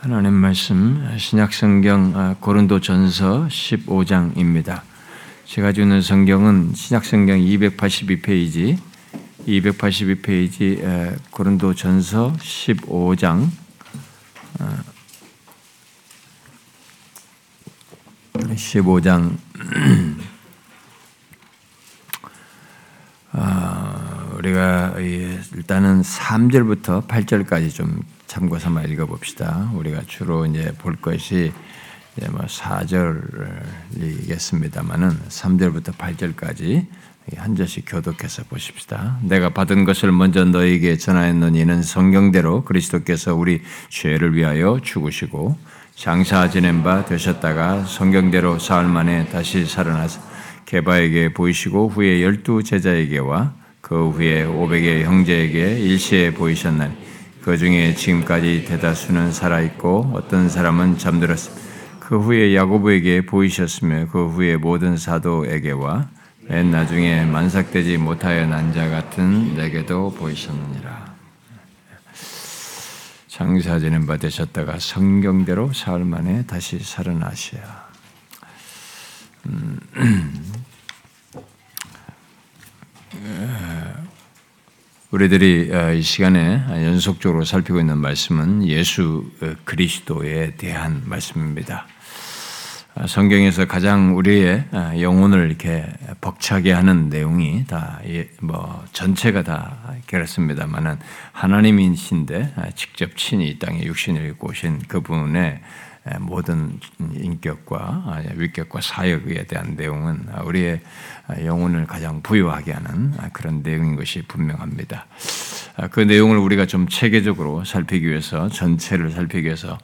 하나님 말씀 신약 성경 고린도 전서 15장입니다. 제가 주는 성경은 신약 성경 282페이지 282페이지 고린도 전서 15장 15장 우리가 일단은 3절부터 8절까지 좀 참고 삼아 읽어 봅시다. 우리가 주로 이제 볼 것이 이제 뭐 4절이겠습니다만은 3절부터 8절까지 한 절씩 교독해서 보십시다. 내가 받은 것을 먼저 너에게 전하였노니 이는 성경대로 그리스도께서 우리 죄를 위하여 죽으시고 장사 지낸 바 되셨다가 성경대로 사흘 만에 다시 살아나서 개바에게 보이시고 후에 열두 제자에게와 그 후에 오백의 형제에게 일시에 보이셨나니 그 중에 지금까지 대다수는 살아있고 어떤 사람은 잠들었습니다. 그 후에 야고보에게 보이셨으며 그 후에 모든 사도에게와 맨 나중에 만삭되지 못하여 난 자 같은 내게도 보이셨느니라. 장사지는 바 되셨다가 성경대로 사흘 만에 다시 살아나셔야. 음, 우리들이 어, 이 시간에 연속적으로 살피고 있는 말씀은 예수 어, 그리스도에 대한 말씀입니다. 어, 성경에서 가장 우리의 영혼을 이렇게 벅차게 하는 내용이 다 뭐 전체가 다 그렇습니다만은 하나님이신데 직접 친히 이 땅에 육신을 입고 오신 그분의 모든 인격과 아, 위격과 사역에 대한 내용은 우리의 영혼을 가장 부유하게 하는 그런 내용인 것이 분명합니다. 아, 그 내용을 우리가 좀 체계적으로 살피기 위해서 전체를 살피기 위해서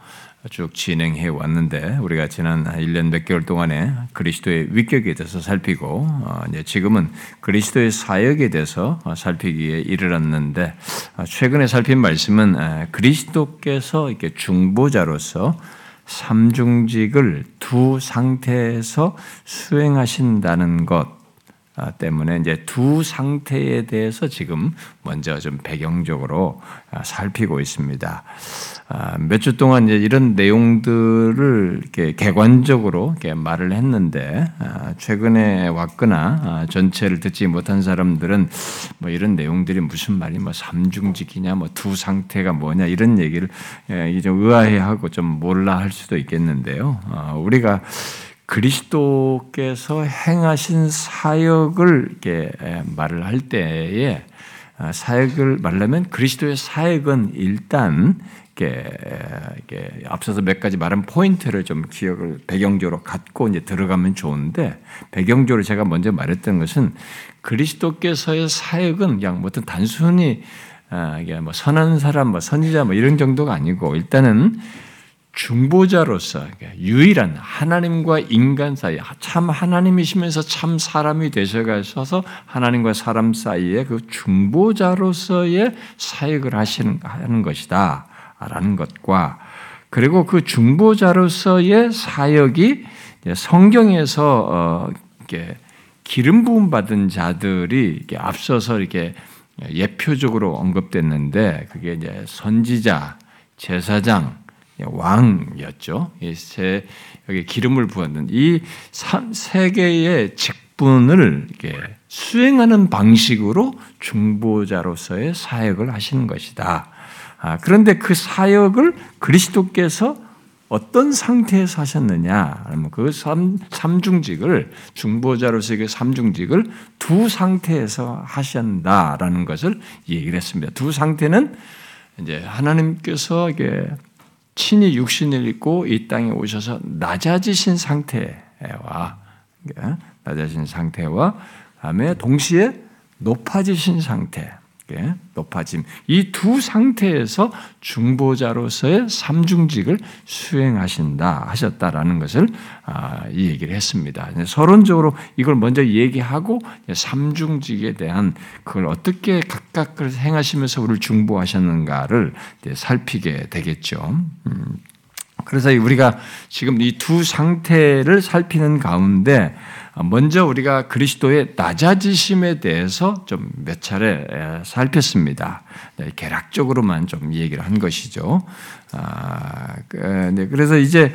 쭉 진행해 왔는데 우리가 지난 1년 몇 개월 동안에 그리스도의 위격에 대해서 살피고 어, 이제 지금은 그리스도의 사역에 대해서 살피기에 이르렀는데 어, 최근에 살핀 말씀은 그리스도께서 이렇게 중보자로서 삼중직을 두 상태에서 수행하신다는 것. 아, 때문에 이제 두 상태에 대해서 지금 먼저 좀 배경적으로 아, 살피고 있습니다. 아, 몇주 동안 이제 이런 내용들을 이렇게 객관적으로 이렇게 말을 했는데 최근에 왔거나 전체를 듣지 못한 사람들은 뭐 이런 내용들이 무슨 말이 뭐 삼중직이냐 뭐 두 상태가 뭐냐 이런 얘기를 예, 이제 의아해하고 좀 몰라 할 수도 있겠는데요. 우리가 그리스도께서 행하신 사역을 이렇게 말을 할 때에 아, 사역을 말하면 그리스도의 사역은 일단 이렇게, 앞서서 몇 가지 말한 포인트를 좀 기억을 배경적으로 갖고 이제 들어가면 좋은데 배경적으로 제가 먼저 말했던 것은 그리스도께서의 사역은 그냥 뭐 어떤 단순히 아, 이게 뭐 선한 사람, 뭐 선지자 뭐 이런 정도가 아니고 일단은 중보자로서 유일한 하나님과 인간 사이 참 하나님이시면서 참 사람이 되셔가셔서 하나님과 사람 사이에 그 중보자로서의 사역을 하시는 하는 것이다 라는 것과 그리고 그 중보자로서의 사역이 성경에서 어, 이렇게 기름 부음 받은 자들이 이렇게 앞서서 이렇게 예표적으로 언급됐는데 그게 이제 선지자, 제사장, 왕이었죠. 세 여기 기름을 부었는 이 세 개의 직분을 수행하는 방식으로 중보자로서의 사역을 하시는 것이다. 아, 그런데 그 사역을 그리스도께서 어떤 상태에서 하셨느냐? 그 삼, 삼중직을 중보자로서의 그 삼중직을 두 상태에서 하신다라는 것을 얘기를 했습니다. 두 상태는 이제 하나님께서 이게 친히 육신을 입고 이 땅에 오셔서 낮아지신 상태와 낮아진 상태와 다음에 동시에 높아지신 상태 높아짐. 이 두 상태에서 중보자로서의 삼중직을 수행하신다 하셨다라는 것을 아, 이 얘기를 했습니다. 서론적으로 이걸 먼저 얘기하고 삼중직에 대한 그걸 어떻게 각각을 행하시면서 우리를 중보하셨는가를 살피게 되겠죠. 음. 그래서 우리가 지금 이 두 상태를 살피는 가운데 먼저 우리가 그리스도의 낮아지심에 대해서 좀 몇 차례 살폈습니다. 네, 개락적으로만 좀 얘기를 한 것이죠. 아, 그, 네, 그래서 이제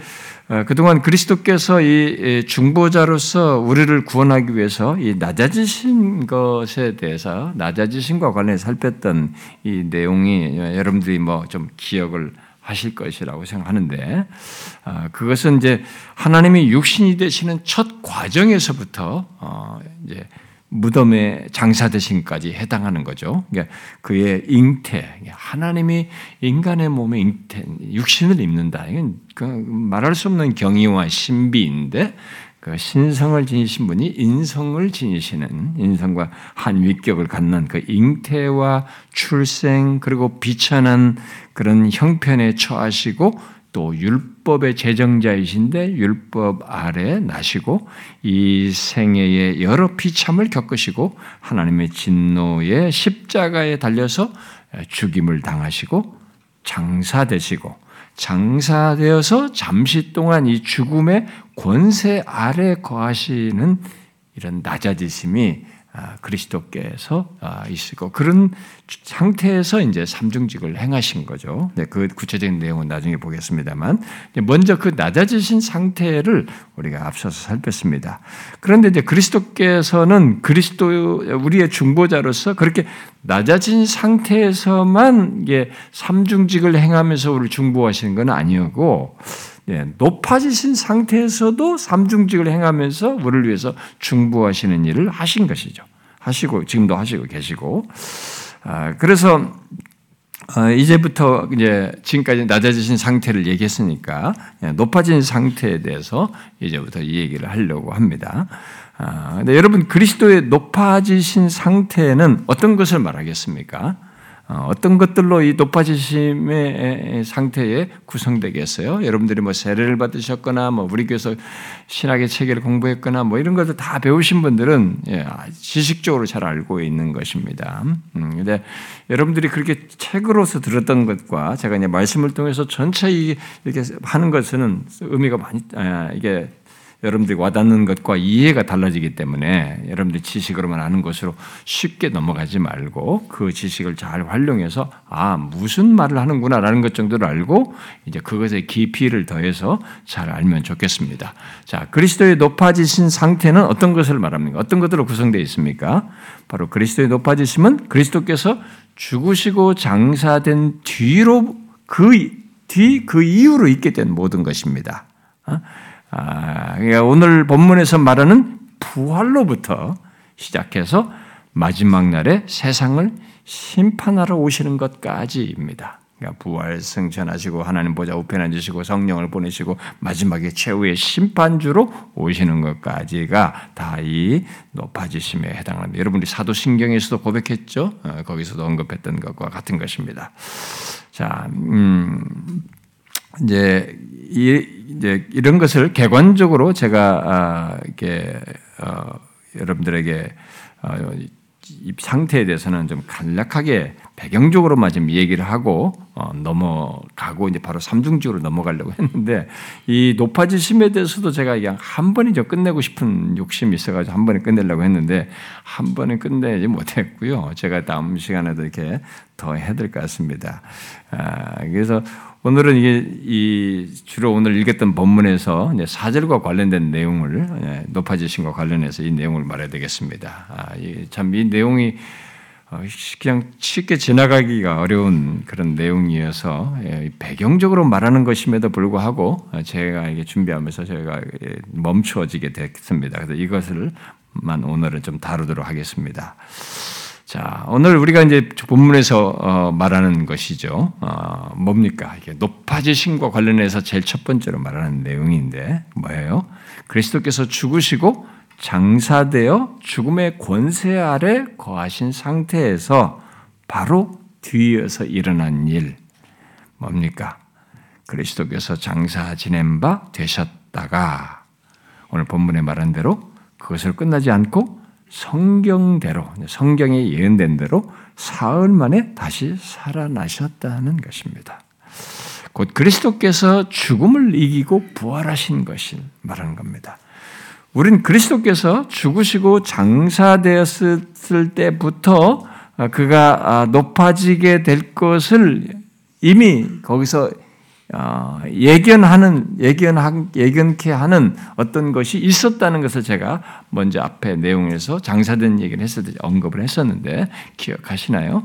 어, 그동안 그리스도께서 이 중보자로서 우리를 구원하기 위해서 이 낮아지신 것에 대해서 낮아지신과 관련해 살폈던 이 내용이 여러분들이 뭐 좀 기억을 하실 것이라고 생각하는데 아, 그것은 이제 하나님이 육신이 되시는 첫 과정에서부터 어, 이제 무덤에 장사되신까지 해당하는 거죠. 그러니까 그의 잉태, 하나님이 인간의 몸에 잉태, 육신을 입는다. 이건 그 말할 수 없는 경이와 신비인데 그 신성을 지니신 분이 인성을 지니시는 인성과 한 위격을 갖는 그 잉태와 출생 그리고 비천한 그런 형편에 처하시고 또 율법의 제정자이신데 율법 아래 나시고 이 생애의 여러 비참을 겪으시고 하나님의 진노의 십자가에 달려서 죽임을 당하시고 장사되시고 장사되어서 잠시 동안 이 죽음의 권세 아래 거하시는 이런 낮아지심이 아, 그리스도께서 아, 있고 그런 상태에서 이제 삼중직을 행하신 거죠. 네, 그 구체적인 내용은 나중에 보겠습니다만 먼저 그 낮아지신 상태를 우리가 앞서서 살폈습니다. 그런데 이제 그리스도께서는 그리스도 우리의 중보자로서 그렇게 낮아진 상태에서만 이게 삼중직을 행하면서 우리를 중보하시는 건 아니었고 예, 높아지신 상태에서도 삼중직을 행하면서 우리를 위해서 중보하시는 일을 하신 것이죠. 하시고 지금도 하시고 계시고 아, 그래서 어, 이제부터 이제 지금까지 낮아지신 상태를 얘기했으니까 예, 높아진 상태에 대해서 이제부터 이 얘기를 하려고 합니다. 아, 근데 여러분 그리스도의 높아지신 상태는 어떤 것을 말하겠습니까? 어, 어떤 것들로 이 높아지심의 상태에 구성되겠어요? 여러분들이 뭐 세례를 받으셨거나, 뭐 우리 교회에서 신학의 체계를 공부했거나, 뭐 이런 것들 다 배우신 분들은 예, 지식적으로 잘 알고 있는 것입니다. 음, 근데 여러분들이 그렇게 책으로서 들었던 것과 제가 이제 말씀을 통해서 전체 이렇게 하는 것은 의미가 많이, 아, 이게 여러분들이 와닿는 것과 이해가 달라지기 때문에 여러분들 지식으로만 아는 것으로 쉽게 넘어가지 말고 그 지식을 잘 활용해서 아 무슨 말을 하는구나라는 것 정도를 알고 이제 그것에 깊이를 더해서 잘 알면 좋겠습니다. 자 그리스도의 높아지신 상태는 어떤 것을 말합니까? 어떤 것들로 구성되어 있습니까? 바로 그리스도의 높아지심은 그리스도께서 죽으시고 장사된 뒤로 그 뒤그 이후로 있게 된 모든 것입니다. 어? 아, 그러니까 오늘 본문에서 말하는 부활로부터 시작해서 마지막 날에 세상을 심판하러 오시는 것까지입니다. 그러니까 부활 승천하시고 하나님 보좌 우편에 앉으시고 성령을 보내시고 마지막에 최후의 심판주로 오시는 것까지가 다 이 높아지심에 해당합니다. 여러분이 사도신경에서도 고백했죠. 어, 거기서도 언급했던 것과 같은 것입니다. 자, 음, 이제 이, 이제 이런 것을 객관적으로 제가 아, 이렇게 어, 여러분들에게 어, 이 상태에 대해서는 좀 간략하게 배경적으로만 좀 얘기를 하고 어, 넘어가고 이제 바로 삼중적으로 넘어가려고 했는데 이 높아지심에 대해서도 제가 그냥 한 번에 좀 끝내고 싶은 욕심이 있어가지고 한 번에 끝내려고 했는데 한 번에 끝내지 못했고요. 제가 다음 시간에도 이렇게 더될것 같습니다. 아, 그래서 오늘은 이게 이 주로 오늘 읽었던 본문에서 사절과 관련된 내용을 예, 높아지신과 관련해서 이 내용을 말해야 되겠습니다. 아, 참이 내용이 어, 그냥 쉽게 지나가기가 어려운 그런 내용이어서 예, 배경적으로 말하는 것임에도 불구하고 제가 이게 준비하면서 제가 예, 멈추어지게 됐습니다. 그래서 이것을만 오늘은 좀 다루도록 하겠습니다. 자, 오늘 우리가 이제 본문에서 어, 말하는 것이죠. 어, 뭡니까? 이게 높아지심과 관련해서 제일 첫 번째로 말하는 내용인데 뭐예요? 그리스도께서 죽으시고 장사되어 죽음의 권세 아래 거하신 상태에서 바로 뒤이어서 일어난 일 뭡니까? 그리스도께서 장사 지낸 바 되셨다가 오늘 본문에 말한 대로 그것을 끝나지 않고 성경대로 성경에 예언된 대로 사흘 만에 다시 살아나셨다는 것입니다. 곧 그리스도께서 죽음을 이기고 부활하신 것을 말하는 겁니다. 우린 그리스도께서 죽으시고 장사되었을 때부터 그가 높아지게 될 것을 이미 거기서 어, 예견하는 예견 예견케 하는 어떤 것이 있었다는 것을 제가 먼저 앞에 내용에서 장사된 얘기를 했을 때 언급을 했었는데 기억하시나요?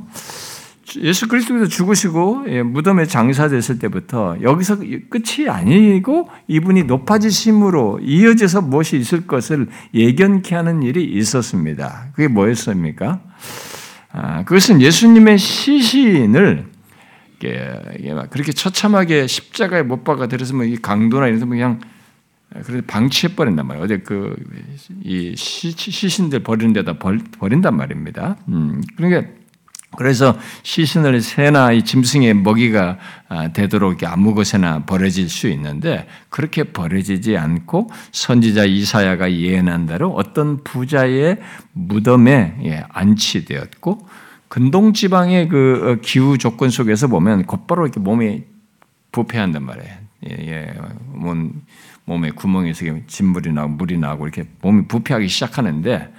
예수 그리스도께서 죽으시고 예, 무덤에 장사됐을 때부터 여기서 끝이 아니고 이분이 높아지심으로 이어져서 무엇이 있을 것을 예견케 하는 일이 있었습니다. 그게 뭐였습니까? 아, 그것은 예수님의 시신을 그렇게 처참하게 십자가에 못 박아 들여서 뭐 강도나 이런 데뭐 그냥 그래 방치해 버린단 말이에요. 어제 그 이 시신들 버리는 데다 버린단 말입니다. 음, 그러니까 그래서 시신을 새나 이 짐승의 먹이가 아, 되도록 아무 것에나 버려질 수 있는데 그렇게 버려지지 않고 선지자 이사야가 예언한 대로 어떤 부자의 무덤에 예, 안치되었고 근동 지방의 그 어, 기후 조건 속에서 보면 곧바로 이렇게 몸이 부패한단 말이에요. 예, 예. 몸, 몸에 구멍에서 진물이 나고 물이 나고 이렇게 몸이 부패하기 시작하는데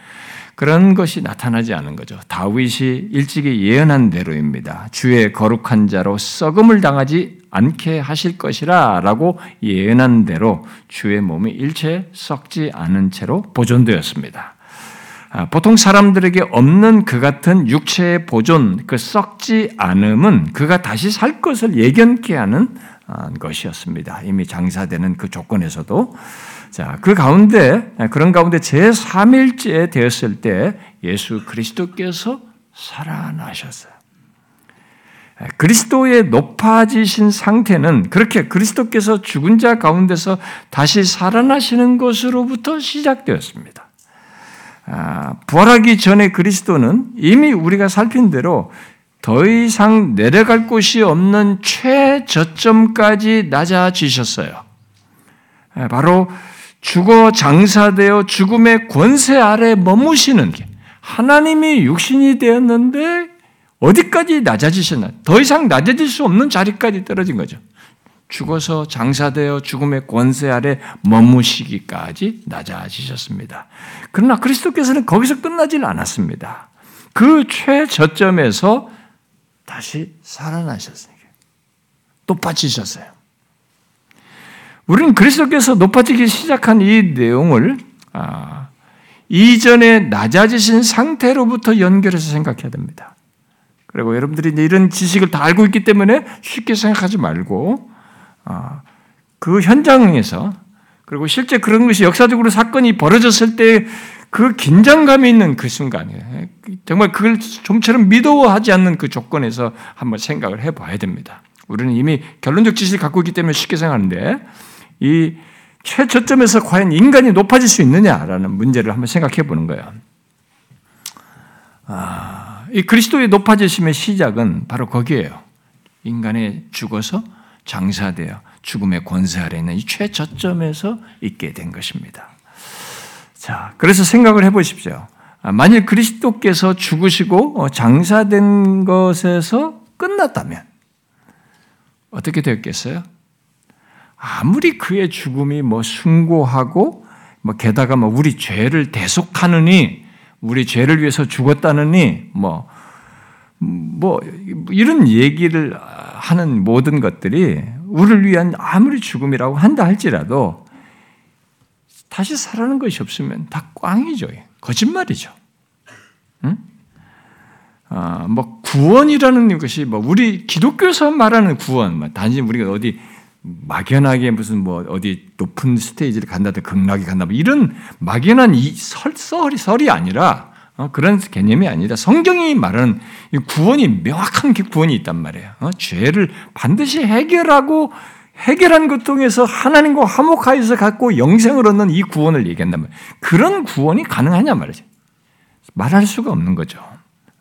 그런 것이 나타나지 않은 거죠. 다윗이 일찍이 예언한 대로입니다. 주의 거룩한 자로 썩음을 당하지 않게 하실 것이라 라고 예언한 대로 주의 몸이 일체 썩지 않은 채로 보존되었습니다. 아, 보통 사람들에게 없는 그 같은 육체의 보존, 그 썩지 않음은 그가 다시 살 것을 예견케 하는 아, 것이었습니다. 이미 장사되는 그 조건에서도. 자, 그 가운데, 그런 가운데 제3일째 되었을 때 예수 그리스도께서 살아나셨어요. 그리스도의 높아지신 상태는 그렇게 그리스도께서 죽은 자 가운데서 다시 살아나시는 것으로부터 시작되었습니다. 아, 부활하기 전에 그리스도는 이미 우리가 살핀 대로 더 이상 내려갈 곳이 없는 최저점까지 낮아지셨어요. 아, 바로 죽어 장사되어 죽음의 권세 아래 머무시는 게 하나님이 육신이 되었는데 어디까지 낮아지셨나? 더 이상 낮아질 수 없는 자리까지 떨어진 거죠. 죽어서 장사되어 죽음의 권세 아래 머무시기까지 낮아지셨습니다. 그러나 그리스도께서는 거기서 끝나질 않았습니다. 그 최저점에서 다시 살아나셨어요. 높아지셨어요. 우리는 그리스도께서 높아지기 시작한 이 내용을 아, 이전에 낮아지신 상태로부터 연결해서 생각해야 됩니다. 그리고 여러분들이 이런 지식을 다 알고 있기 때문에 쉽게 생각하지 말고 아, 그 현장에서 그리고 실제 그런 것이 역사적으로 사건이 벌어졌을 때 그 긴장감이 있는 그 순간에 정말 그걸 좀처럼 믿어하지 않는 그 조건에서 한번 생각을 해봐야 됩니다. 우리는 이미 결론적 지식을 갖고 있기 때문에 쉽게 생각하는데 이 최저점에서 과연 인간이 높아질 수 있느냐라는 문제를 한번 생각해 보는 거예요. 아, 이 그리스도의 높아지심의 시작은 바로 거기에요. 인간의 죽어서 장사되어 죽음의 권세 아래 있는 이 최저점에서 있게 된 것입니다. 자, 그래서 생각을 해보십시오. 아, 만일 그리스도께서 죽으시고 어, 장사된 것에서 끝났다면 어떻게 되었겠어요? 아무리 그의 죽음이 뭐 숭고하고 뭐 게다가 뭐 우리 죄를 대속하느니 우리 죄를 위해서 죽었다느니 뭐뭐 뭐 이런 얘기를 하는 모든 것들이 우리를 위한 아무리 죽음이라고 한다 할지라도 다시 살아나는 것이 없으면 다 꽝이죠. 거짓말이죠. 응? 아, 뭐 구원이라는 것이 뭐 우리 기독교에서 말하는 구원, 뭐 단지 우리가 어디 막연하게 무슨 뭐 어디 높은 스테이지를 간다든 극락에 간다 뭐 이런 막연한 이 설, 썰이 설이 아니라 어, 그런 개념이 아니다. 성경이 말하는 구원이 명확한 구원이 있단 말이에요. 어, 죄를 반드시 해결하고 해결한 것 통해서 하나님과 화목하여서 갖고 영생을 얻는 이 구원을 얘기한단 말이에요. 그런 구원이 가능하냐 말이죠. 말할 수가 없는 거죠.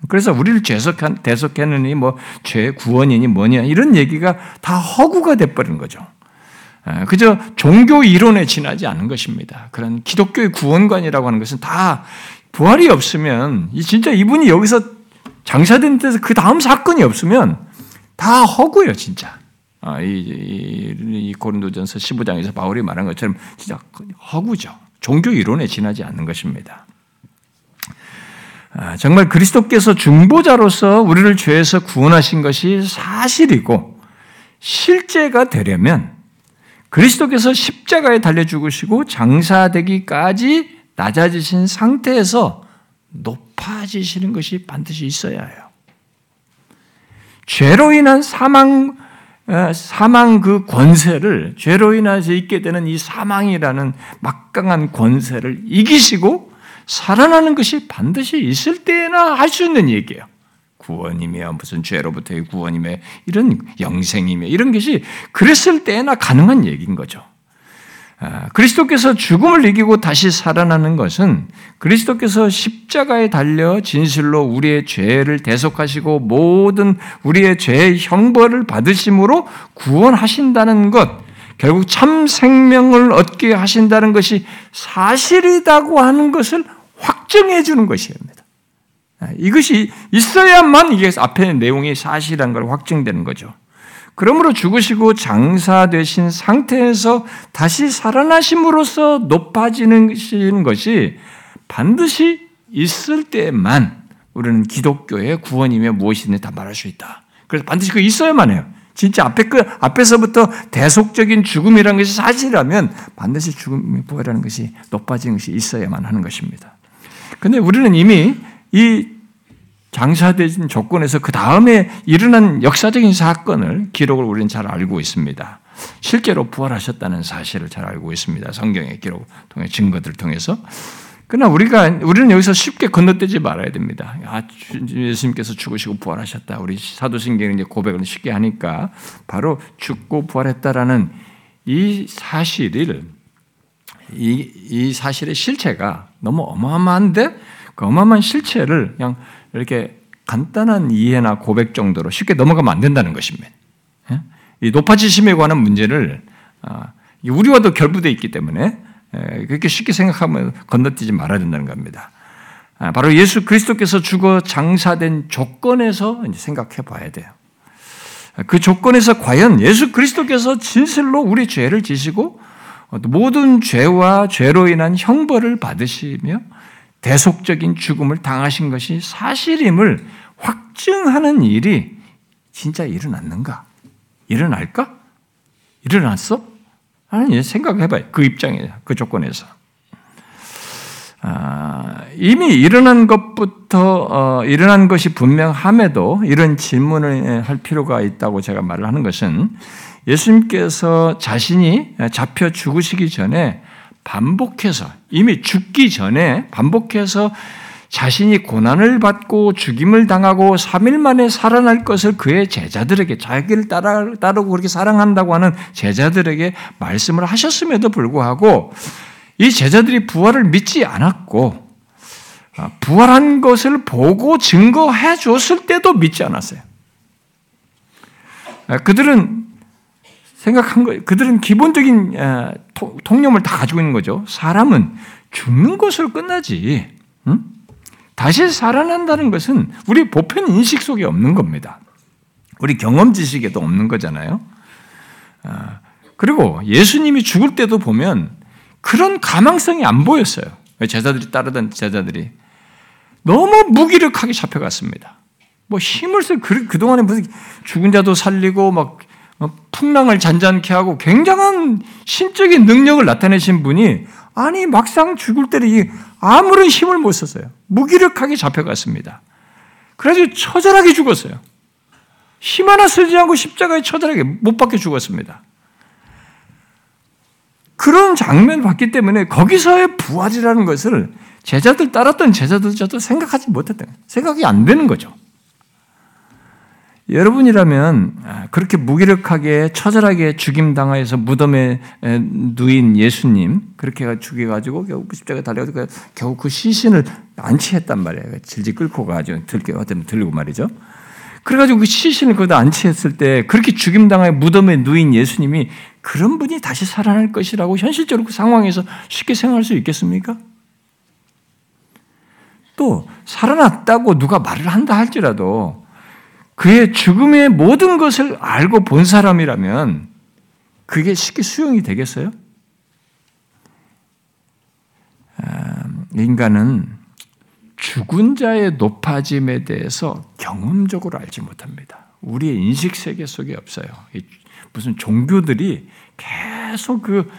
그래서 우리를 죄속한, 대속했느니 뭐 죄 구원이니 뭐냐 이런 얘기가 다 허구가 돼버린 거죠. 아, 그저 종교 이론에 지나지 않은 것입니다. 그런 기독교의 구원관이라고 하는 것은 다 부활이 없으면 진짜 이분이 여기서 장사된 데서 그 다음 사건이 없으면 다 허구예요, 진짜. 아, 이, 이, 이 고린도전서 15장에서 바울이 말한 것처럼 진짜 허구죠. 종교 이론에 지나지 않는 것입니다. 아, 정말 그리스도께서 중보자로서 우리를 죄에서 구원하신 것이 사실이고 실제가 되려면 그리스도께서 십자가에 달려 죽으시고 장사되기까지 낮아지신 상태에서 높아지시는 것이 반드시 있어야 해요. 죄로 인한 사망 어, 사망 그 권세를 죄로 인해서 있게 되는 이 사망이라는 막강한 권세를 이기시고 살아나는 것이 반드시 있을 때나 할 수 있는 얘기예요. 구원이며 무슨 죄로부터의 구원이며 이런 영생이며 이런 것이 그랬을 때나 가능한 얘기인 거죠. 아, 그리스도께서 죽음을 이기고 다시 살아나는 것은 그리스도께서 십자가에 달려 진실로 우리의 죄를 대속하시고 모든 우리의 죄의 형벌을 받으심으로 구원하신다는 것, 결국 참 생명을 얻게 하신다는 것이 사실이라고 하는 것을 확정해 주는 것입니다. 아, 이것이 있어야만 이게 앞에 내용이 사실한 걸 확증되는 거죠. 그러므로 죽으시고 장사되신 상태에서 다시 살아나심으로써 높아지는 것이 반드시 있을 때만 우리는 기독교의 구원이며 무엇이든 다 말할 수 있다. 그래서 반드시 그 있어야만 해요. 진짜 앞에 그 앞에서부터 대속적인 죽음이라는 것이 사실이라면 반드시 죽음이 부활하는 것이 높아지는 것이 있어야만 하는 것입니다. 근데 우리는 이미 이 장사된 조건에서 그 다음에 일어난 역사적인 사건을 기록을 우리는 잘 알고 있습니다. 실제로 부활하셨다는 사실을 잘 알고 있습니다. 성경의 기록 통해 증거들을 통해서. 그러나 우리가 우리는 여기서 쉽게 건너뛰지 말아야 됩니다. 아, 예수님께서 죽으시고 부활하셨다. 우리 사도신경은 이제 고백을 쉽게 하니까 바로 죽고 부활했다라는 이 사실을 이, 이 사실의 실체가 너무 어마어마한데 그 어마어마한 실체를 그냥 이렇게 간단한 이해나 고백 정도로 쉽게 넘어가면 안 된다는 것입니다. 예? 이 높아지심에 관한 문제를 아, 우리와도 결부되어 있기 때문에 예, 그렇게 쉽게 생각하면 건너뛰지 말아야 된다는 겁니다. 아, 바로 예수 그리스도께서 죽어 장사된 조건에서 생각해 봐야 돼요. 그 조건에서 과연 예수 그리스도께서 진실로 우리 죄를 지시고 모든 죄와 죄로 인한 형벌을 받으시며 대속적인 죽음을 당하신 것이 사실임을 확증하는 일이 진짜 일어났는가? 일어날까? 일어났어? 아니, 생각해봐요. 그 입장에, 그 조건에서. 아, 이미 일어난 것부터, 어, 일어난 것이 분명함에도 이런 질문을 할 필요가 있다고 제가 말을 하는 것은 예수님께서 자신이 잡혀 죽으시기 전에 반복해서 이미 죽기 전에 반복해서 자신이 고난을 받고 죽임을 당하고 3일 만에 살아날 것을 그의 제자들에게 자기를 따라, 따르고 그렇게 사랑한다고 하는 제자들에게 말씀을 하셨음에도 불구하고 이 제자들이 부활을 믿지 않았고 아, 부활한 것을 보고 증거해 줬을 때도 믿지 않았어요. 아, 그들은 생각한 거, 그들은 기본적인 통념을 다 가지고 있는 거죠. 사람은 죽는 것으로 끝나지, 응? 다시 살아난다는 것은 우리 보편 인식 속에 없는 겁니다. 우리 경험 지식에도 없는 거잖아요. 아, 그리고 예수님이 죽을 때도 보면 그런 가망성이 안 보였어요. 제자들이 따르던 제자들이 너무 무기력하게 잡혀갔습니다. 뭐 힘을 써, 그, 그동안에 무슨 죽은 자도 살리고 막 어, 풍랑을 잔잔케 하고 굉장한 신적인 능력을 나타내신 분이 아니 막상 죽을 때는 아무런 힘을 못 썼어요. 무기력하게 잡혀갔습니다. 그래서 처절하게 죽었어요. 힘 하나 쓰지 않고 십자가에 처절하게 못 박혀 죽었습니다. 그런 장면을 봤기 때문에 거기서의 부활이라는 것을 제자들 따랐던 제자들조차도 생각하지 못했던 생각이 안 되는 거죠. 여러분이라면 아, 그렇게 무기력하게 처절하게 죽임당하여서 무덤에 누인 예수님 그렇게 죽여가지고 결국 십자가에 달려가지고 결국 그 시신을 안치했단 말이에요. 질질 끌고 가지고 들게 어쩌면 들고 말이죠. 그래가지고 그 시신을 거기다 안치했을 때 그렇게 죽임당하여 무덤에 누인 예수님이 그런 분이 다시 살아날 것이라고 현실적으로 그 상황에서 쉽게 생각할 수 있겠습니까? 또 살아났다고 누가 말을 한다 할지라도 그의 죽음의 모든 것을 알고 본 사람이라면 그게 쉽게 수용이 되겠어요? 아, 인간은 죽은 자의 높아짐에 대해서 경험적으로 알지 못합니다. 우리의 인식 세계 속에 없어요. 무슨 종교들이 계속 그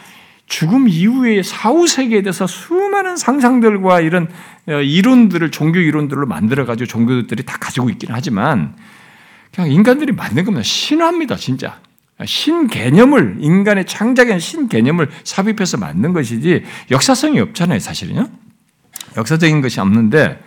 죽음 이후의 사후 세계에 대해서 수많은 상상들과 이런 어, 이론들을 종교 이론들을 만들어 가지고 종교들이 다 가지고 있긴 하지만 그냥 인간들이 만든 겁니다. 신화입니다, 진짜. 신 개념을 인간의 창작한 신 개념을 삽입해서 만든 것이지 역사성이 없잖아요, 사실은요. 역사적인 것이 없는데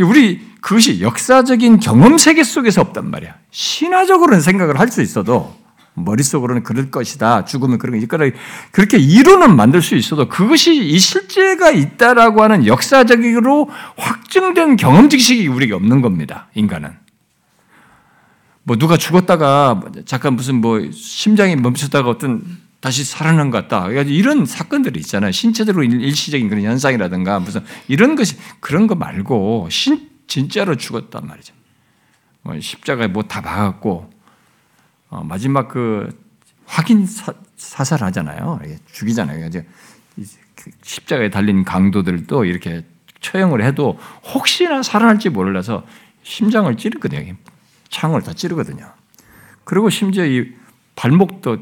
우리 그것이 역사적인 경험 세계 속에서 없단 말이야. 신화적으로는 생각을 할 수 있어도 머릿속으로는 그럴 것이다. 죽으면 그런 게 있거나 그렇게 이론은 만들 수 있어도 그것이 이 실제가 있다라고 하는 역사적으로 확증된 경험 지식이 우리에게 없는 겁니다. 인간은. 뭐 누가 죽었다가 잠깐 무슨 뭐 심장이 멈췄다가 어떤 다시 살아난 것 같다. 이런 사건들이 있잖아요. 신체적으로 일시적인 그런 현상이라든가 무슨 이런 것이 그런 거 말고 신 진짜로 죽었단 말이죠. 뭐 십자가에 뭐 다 박았고 어, 마지막 그 확인 사, 살하잖아요 죽이잖아요. 이제 그 십자가에 달린 강도들도 이렇게 처형을 해도 혹시나 살아날지 몰라서 심장을 찌르거든요. 창을 다 찌르거든요. 그리고 심지어 이 발목도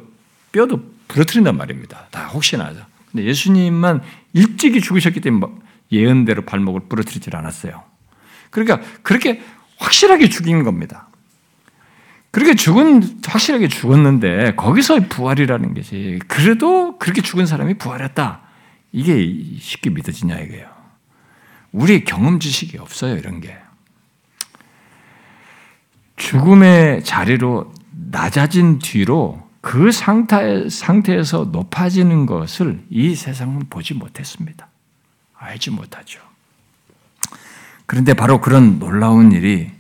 뼈도 부러뜨린단 말입니다. 다 혹시나. 근데 예수님만 일찍이 죽으셨기 때문에 예언대로 발목을 부러뜨리질 않았어요. 그러니까 그렇게 확실하게 죽인 겁니다. 그렇게 죽은 확실하게 죽었는데 거기서 부활이라는 것이 그래도 그렇게 죽은 사람이 부활했다. 이게 쉽게 믿어지냐 이거예요. 우리 경험 지식이 없어요 이런 게. 죽음의 자리로 낮아진 뒤로 그 상태, 상태에서 높아지는 것을 이 세상은 보지 못했습니다. 알지 못하죠. 그런데 바로 그런 놀라운 일이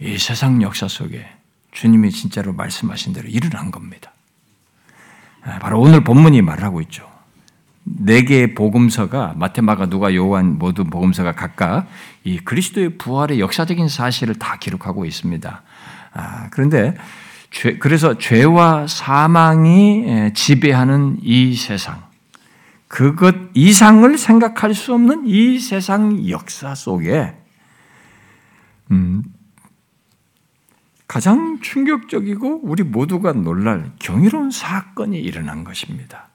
이 세상 역사 속에 주님이 진짜로 말씀하신 대로 일어난 겁니다. 아, 바로 오늘 본문이 말하고 있죠. 네 개의 복음서가 마테마가 누가 요한 모두 복음서가 각각 이 그리스도의 부활의 역사적인 사실을 다 기록하고 있습니다. 아, 그런데 죄, 그래서 죄와 사망이 지배하는 이 세상, 그것 이상을 생각할 수 없는 이 세상 역사 속에 음, 가장 충격적이고 우리 모두가 놀랄 경이로운 사건이 일어난 것입니다.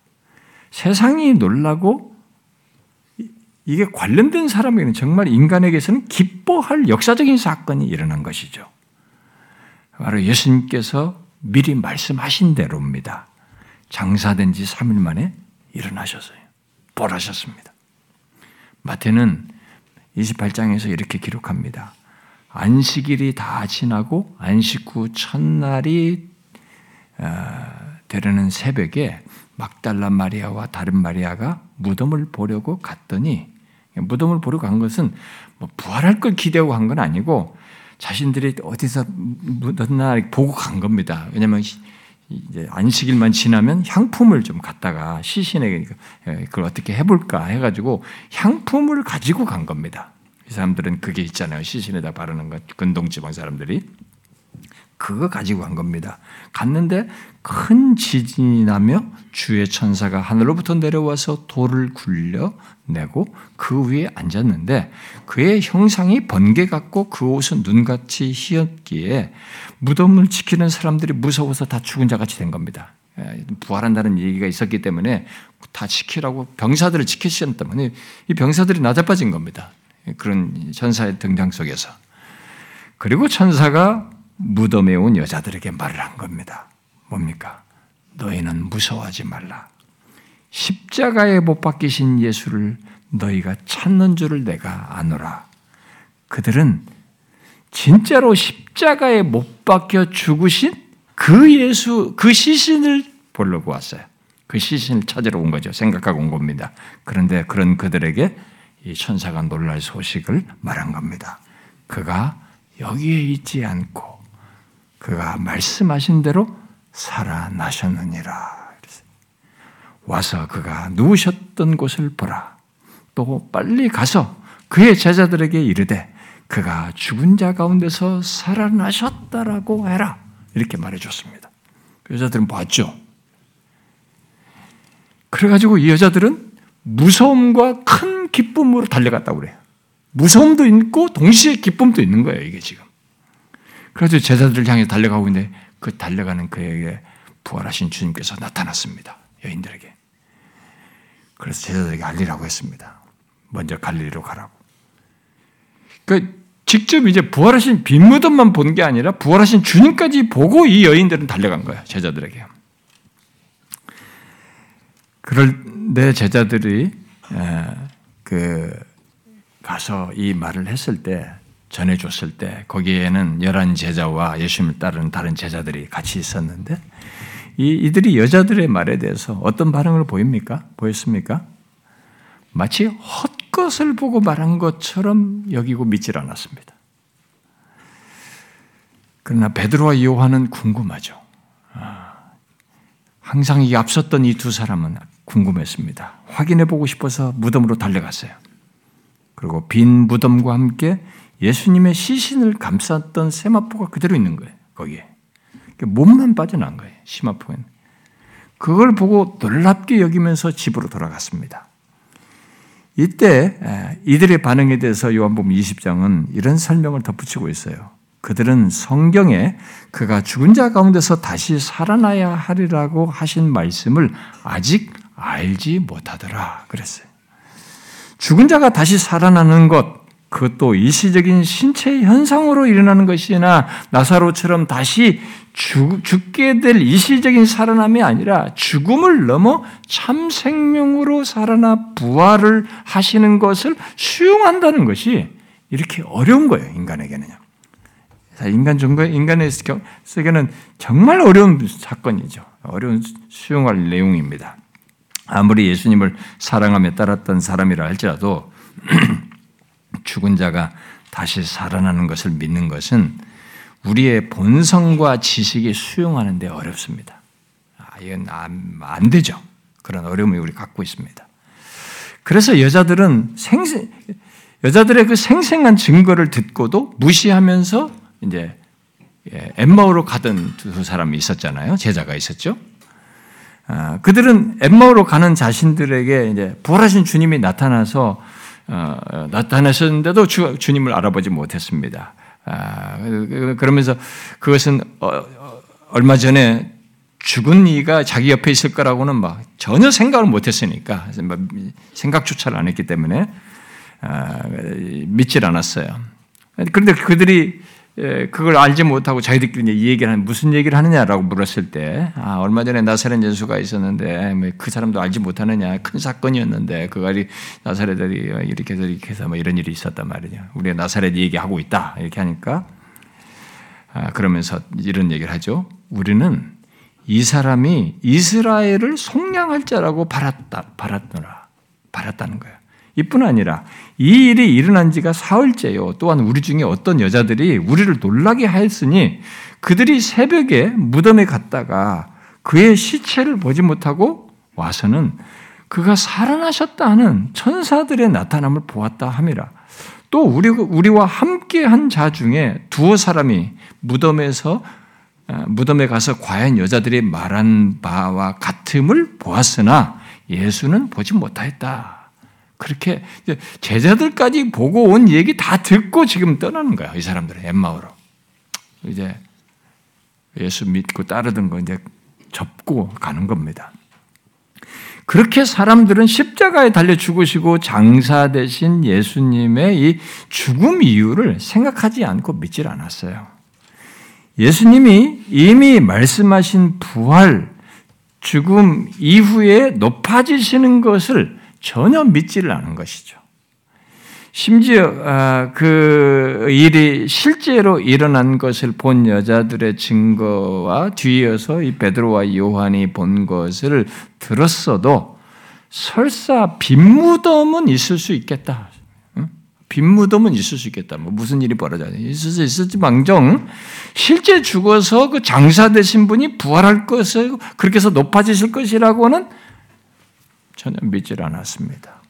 세상이 놀라고 이게 관련된 사람에게는 정말 인간에게서는 기뻐할 역사적인 사건이 일어난 것이죠. 바로 예수님께서 미리 말씀하신 대로입니다. 장사된 지 3일 만에 일어나셨어요. 벌하셨습니다. 마태는 28장에서 이렇게 기록합니다. 안식일이 다 지나고 안식 후 첫날이 어, 되려는 새벽에 막달라 마리아와 다른 마리아가 무덤을 보려고 갔더니 무덤을 보러 간 것은 뭐 부활할 걸 기대하고 간 건 아니고 자신들이 어디서 묻었나 보고 간 겁니다. 왜냐하면 이제 안식일만 지나면 향품을 좀 갖다가 시신에게 예, 그걸 어떻게 해볼까 해가지고 향품을 가지고 간 겁니다. 이 사람들은 그게 있잖아요. 시신에다 바르는 것, 근동지방 사람들이. 그거 가지고 간 겁니다. 갔는데 큰 지진이 나며 주의 천사가 하늘로부터 내려와서 돌을 굴려내고 그 위에 앉았는데 그의 형상이 번개 같고 그 옷은 눈같이 희었기에 무덤을 지키는 사람들이 무서워서 다 죽은 자 같이 된 겁니다. 예, 부활한다는 얘기가 있었기 때문에 다 지키라고 병사들을 지키셨단 말이에요. 이 병사들이 낮아빠진 겁니다. 그런 천사의 등장 속에서. 그리고 천사가 무덤에 온 여자들에게 말을 한 겁니다. 뭡니까? 너희는 무서워하지 말라. 십자가에 못 박히신 예수를 너희가 찾는 줄을 내가 아노라. 그들은 진짜로 십자가에 못 박혀 죽으신 그 예수, 그 시신을 보려고 왔어요. 그 시신을 찾으러 온 거죠. 생각하고 온 겁니다. 그런데 그런 그들에게 이 천사가 놀랄 소식을 말한 겁니다. 그가 여기에 있지 않고 그가 말씀하신 대로 살아나셨느니라. 와서 그가 누우셨던 곳을 보라. 또 빨리 가서 그의 제자들에게 이르되 그가 죽은 자 가운데서 살아나셨다라고 해라. 이렇게 말해줬습니다. 그 여자들은 봤죠. 그래가지고 이 여자들은 무서움과 큰 기쁨으로 달려갔다고 그래요. 무서움도 있고 동시에 기쁨도 있는 거예요, 이게 지금. 그래서 제자들을 향해 달려가고 있는데 그 달려가는 그에게 부활하신 주님께서 나타났습니다. 여인들에게. 그래서 제자들에게 알리라고 했습니다. 먼저 갈릴리로 가라고. 그 직접 이제 부활하신 빈 무덤만 본 게 아니라 부활하신 주님까지 보고 이 여인들은 달려간 거야 제자들에게. 그럴 제자들이 그 가서 이 말을 했을 때 전해줬을 때 거기에는 열한 제자와 예수님을 따르는 다른 제자들이 같이 있었는데 이, 이들이 여자들의 말에 대해서 어떤 반응을 보입니까? 보였습니까? 마치 헛것을 보고 말한 것처럼 여기고 믿질 않았습니다. 그러나 베드로와 요한은 궁금하죠. 아, 항상 이 앞섰던 이 두 사람은 궁금했습니다. 확인해 보고 싶어서 무덤으로 달려갔어요. 그리고 빈 무덤과 함께 예수님의 시신을 감쌌던 세마포가 그대로 있는 거예요. 거기에. 몸만 빠져난 거예요. 시마포는. 그걸 보고 놀랍게 여기면서 집으로 돌아갔습니다. 이때 이들의 반응에 대해서 요한복음 20장은 이런 설명을 덧붙이고 있어요. 그들은 성경에 그가 죽은 자 가운데서 다시 살아나야 하리라고 하신 말씀을 아직 알지 못하더라 그랬어요. 죽은 자가 다시 살아나는 것, 그것도 일시적인 신체 현상으로 일어나는 것이나 나사로처럼 다시 죽, 죽게 될 일시적인 살아남이 아니라 죽음을 넘어 참 생명으로 살아나 부활을 하시는 것을 수용한다는 것이 이렇게 어려운 거예요, 인간에게는요. 인간 정거 인간의 세계는 정말 어려운 사건이죠. 어려운 수용할 내용입니다. 아무리 예수님을 사랑하며 따랐던 사람이라 할지라도 죽은 자가 다시 살아나는 것을 믿는 것은 우리의 본성과 지식이 수용하는데 어렵습니다. 아, 이건 안, 안 되죠. 그런 어려움이 우리 갖고 있습니다. 그래서 여자들은 생생, 여자들의 그 생생한 증거를 듣고도 무시하면서 이제 예, 엠마오로 가던 두 사람이 있었잖아요. 제자가 있었죠. 아, 그들은 엠마오로 가는 자신들에게 이제 부활하신 주님이 나타나서 어, 나타나셨는데도 주, 님을 알아보지 못했습니다. 아, 그러면서 그것은 어, 얼마 전에 죽은 이가 자기 옆에 있을 거라고는 막 전혀 생각을 못했으니까 생각조차를 안 했기 때문에 아, 믿질 않았어요. 그런데 그들이 예, 그걸 알지 못하고 자기들끼리 이 얘기를 하는 무슨 얘기를 하느냐라고 물었을 때 아, 얼마 전에 나사렛 예수가 있었는데 뭐 그 사람도 알지 못하느냐 큰 사건이었는데 그가 나사렛들이 이렇게 해서 이렇게 해서 뭐 이런 일이 있었단 말이죠. 우리가 나사렛 얘기하고 있다 이렇게 하니까 아, 그러면서 이런 얘기를 하죠. 우리는 이 사람이 이스라엘을 속량할 자라고 바랐다 바랐더라 바랐다는 거예요. 이뿐 아니라 이 일이 일어난 지가 사흘째요. 또한 우리 중에 어떤 여자들이 우리를 놀라게 하였으니 그들이 새벽에 무덤에 갔다가 그의 시체를 보지 못하고 와서는 그가 살아나셨다 하는 천사들의 나타남을 보았다 함이라. 또 우리, 우리와 함께 한 자 중에 두어 사람이 무덤에서 아, 무덤에 가서 과연 여자들이 말한 바와 같음을 보았으나 예수는 보지 못하였다. 그렇게 제자들까지 보고 온 얘기 다 듣고 지금 떠나는 거야. 이 사람들은 엠마오로. 이제 예수 믿고 따르던 거 이제 접고 가는 겁니다. 그렇게 사람들은 십자가에 달려 죽으시고 장사 되신 예수님의 이 죽음 이유를 생각하지 않고 믿질 않았어요. 예수님이 이미 말씀하신 부활, 죽음 이후에 높아지시는 것을 전혀 믿지를 않은 것이죠. 심지어 아, 그 일이 실제로 일어난 것을 본 여자들의 증거와 뒤이어서 이 베드로와 요한이 본 것을 들었어도 설사 빈무덤은 있을 수 있겠다. 빈무덤은 있을 수 있겠다. 뭐 무슨 일이 벌어져야 있을 수 있을지 망정 실제 죽어서 그 장사되신 분이 부활할 것을 그렇게 해서 높아지실 것이라고는 전혀 믿질 않았습니다.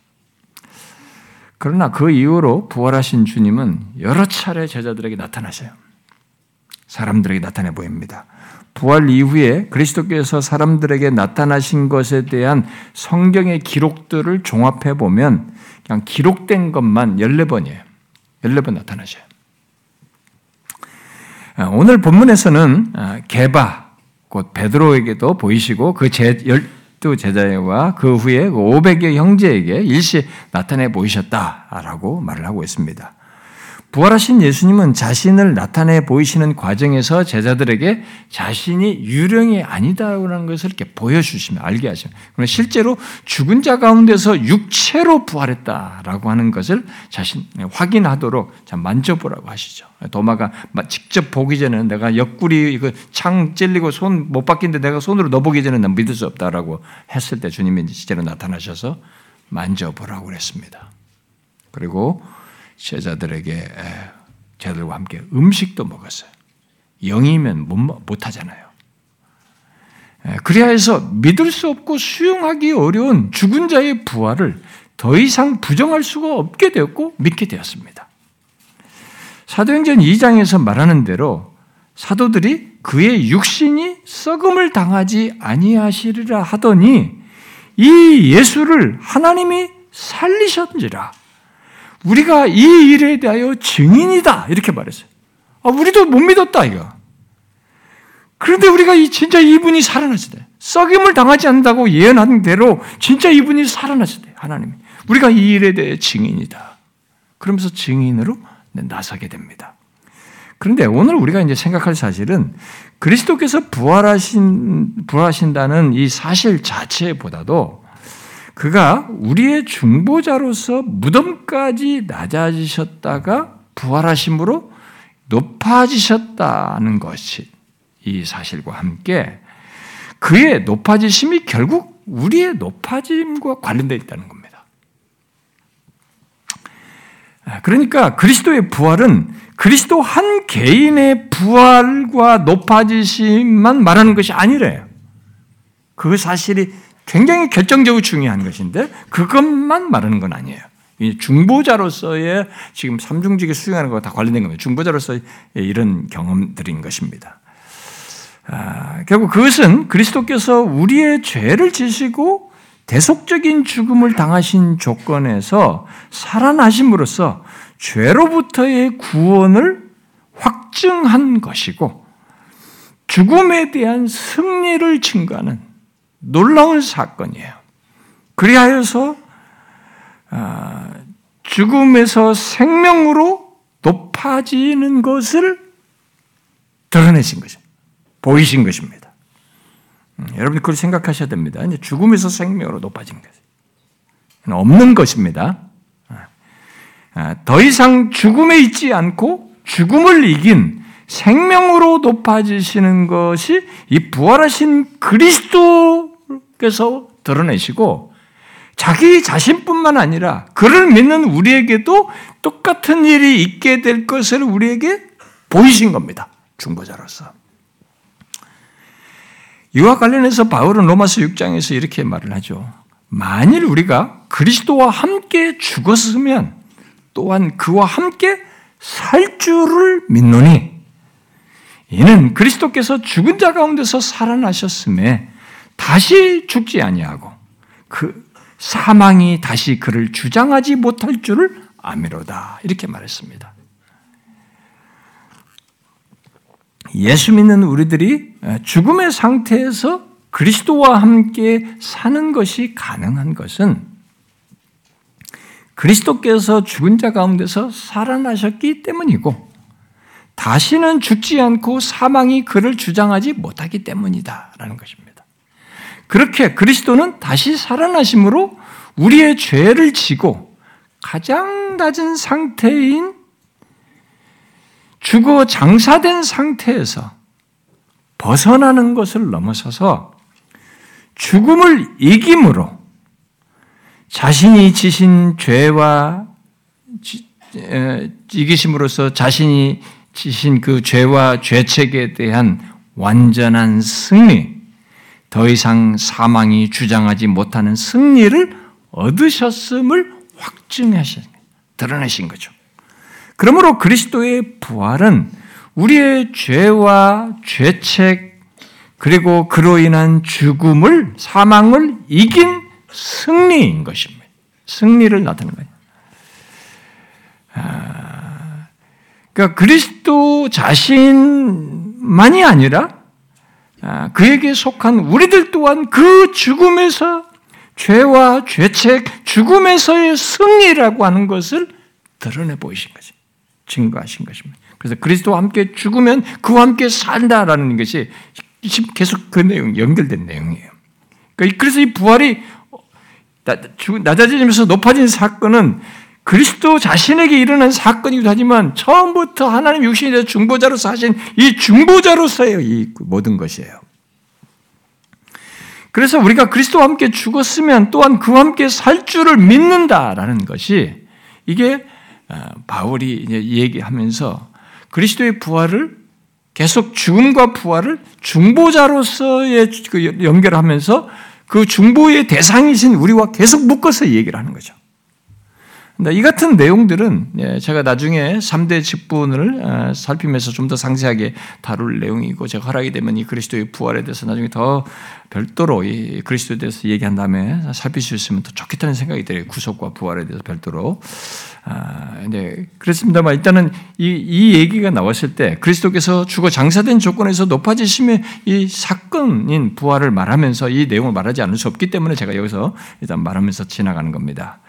그러나 그 이후로 부활하신 주님은 여러 차례 제자들에게 나타나셔요. 사람들에게 나타내 보입니다. 부활 이후에 그리스도께서 사람들에게 나타나신 것에 대한 성경의 기록들을 종합해 보면 그냥 기록된 것만 14번이에요. 14번 나타나셔요. 아, 오늘 본문에서는 아, 게바, 곧 베드로에게도 보이시고 그 열두 제자와 그 후에 500여 그 형제에게 일시 나타내 보이셨다라고 말을 하고 있습니다. 부활하신 예수님은 자신을 나타내 보이시는 과정에서 제자들에게 자신이 유령이 아니다라는 것을 이렇게 보여주시면 알게 그러나 실제로 죽은 자 가운데서 육체로 부활했다라고 하는 것을 자신 확인하도록 만져보라고 하시죠. 도마가 직접 보기 전에는 내가 옆구리 창 찔리고 손못 받긴데 내가 손으로 넣어보기 전에는 난 믿을 수 없다라고 했을 때 주님이 실제로 나타나셔서 만져보라고 그랬습니다. 그리고 제자들에게 제자들과 함께 음식도 먹었어요. 영이면 못, 못 하잖아요. 그래야 해서 믿을 수 없고 수용하기 어려운 죽은 자의 부활을 더 이상 부정할 수가 없게 되었고 믿게 되었습니다. 사도행전 2장에서 말하는 대로 사도들이 그의 육신이 썩음을 당하지 아니하시리라 하더니 이 예수를 하나님이 살리셨는지라 우리가 이 일에 대하여 증인이다. 이렇게 말했어요. 아, 우리도 못 믿었다, 이거. 그런데 우리가 이, 진짜 이분이 살아나시대. 썩임을 당하지 않는다고 예언한 대로 진짜 이분이 살아나시대. 하나님이. 우리가 이 일에 대해 증인이다. 그러면서 증인으로 나서게 됩니다. 그런데 오늘 우리가 이제 생각할 사실은 그리스도께서 부활하신, 부활하신다는 이 사실 자체보다도 그가 우리의 중보자로서 무덤까지 낮아지셨다가 부활하심으로 높아지셨다는 것이 이 사실과 함께 그의 높아지심이 결국 우리의 높아짐과 관련되어 있다는 겁니다. 아, 그러니까 그리스도의 부활은 그리스도 한 개인의 부활과 높아지심만 말하는 것이 아니래요. 그 사실이 굉장히 결정적으로 중요한 것인데 그것만 말하는 건 아니에요. 중보자로서의 지금 삼중직에 수행하는 것과 다 관련된 겁니다. 중보자로서의 이런 경험들인 것입니다. 아, 결국 그것은 그리스도께서 우리의 죄를 지시고 대속적인 죽음을 당하신 조건에서 살아나심으로써 죄로부터의 구원을 확증한 것이고 죽음에 대한 승리를 증거하는 놀라운 사건이에요. 그리하여서 아, 죽음에서 생명으로 높아지는 것을 드러내신 거죠. 보이신 것입니다. 음, 여러분 그걸 생각하셔야 됩니다. 이제 죽음에서 생명으로 높아진 것 없는 것입니다. 아, 아, 더 이상 죽음에 있지 않고 죽음을 이긴 생명으로 높아지시는 것이 이 부활하신 그리스도 께서 드러내시고 자기 자신뿐만 아니라 그를 믿는 우리에게도 똑같은 일이 있게 될 것을 우리에게 보이신 겁니다. 중보자로서. 이와 관련해서 바울은 로마서 6장에서 이렇게 말을 하죠. 만일 우리가 그리스도와 함께 죽었으면 또한 그와 함께 살 줄을 믿노니 이는 그리스도께서 죽은 자 가운데서 살아나셨음에 다시 죽지 아니하고 그 사망이 다시 그를 주장하지 못할 줄을 아미로다. 이렇게 말했습니다. 예수 믿는 우리들이 죽음의 상태에서 그리스도와 함께 사는 것이 가능한 것은 그리스도께서 죽은 자 가운데서 살아나셨기 때문이고 다시는 죽지 않고 사망이 그를 주장하지 못하기 때문이다라는 것입니다. 그렇게 그리스도는 다시 살아나심으로 우리의 죄를 지고 가장 낮은 상태인 죽어 장사된 상태에서 벗어나는 것을 넘어서서 죽음을 이김으로 자신이 지신 죄와 이기심으로써 자신이 지신 그 죄와 죄책에 대한 완전한 승리, 더 이상 사망이 주장하지 못하는 승리를 얻으셨음을 확증하셨습니다. 드러내신 거죠. 그러므로 그리스도의 부활은 우리의 죄와 죄책 그리고 그로 인한 죽음을 사망을 이긴 승리인 것입니다. 승리를 나타내는 거예요. 아, 그러니까 그리스도 자신만이 아니라 아, 그에게 속한 우리들 또한 그 죽음에서 죄와 죄책, 죽음에서의 승리라고 하는 것을 드러내 보이신 거지. 증거하신 것입니다. 그래서 그리스도와 함께 죽으면 그와 함께 산다라는 것이 계속 그 내용, 연결된 내용이에요. 그러니까 그래서 이 부활이 낮아지면서 높아진 사건은 그리스도 자신에게 일어난 사건이기도 하지만 처음부터 하나님 육신이 되어 중보자로서 하신 이 중보자로서의 이 모든 것이에요. 그래서 우리가 그리스도와 함께 죽었으면 또한 그와 함께 살 줄을 믿는다라는 것이 이게 어, 바울이 얘기하면서 그리스도의 부활을 계속 죽음과 부활을 중보자로서의 그 연결하면서 그 중보의 대상이신 우리와 계속 묶어서 얘기를 하는 거죠. 이 같은 내용들은 예, 제가 나중에 3대 직분을 어, 살피면서 좀 더 상세하게 다룰 내용이고 제가 허락이 되면 이 그리스도의 부활에 대해서 나중에 더 별도로 이 그리스도에 대해서 얘기한 다음에 살필 수 있으면 더 좋겠다는 생각이 들어요. 구속과 부활에 대해서 별도로. 아, 네. 그렇습니다만 일단은 이, 이 얘기가 나왔을 때 그리스도께서 죽어 장사된 조건에서 높아지심의 이 사건인 부활을 말하면서 이 내용을 말하지 않을 수 없기 때문에 제가 여기서 일단 말하면서 지나가는 겁니다.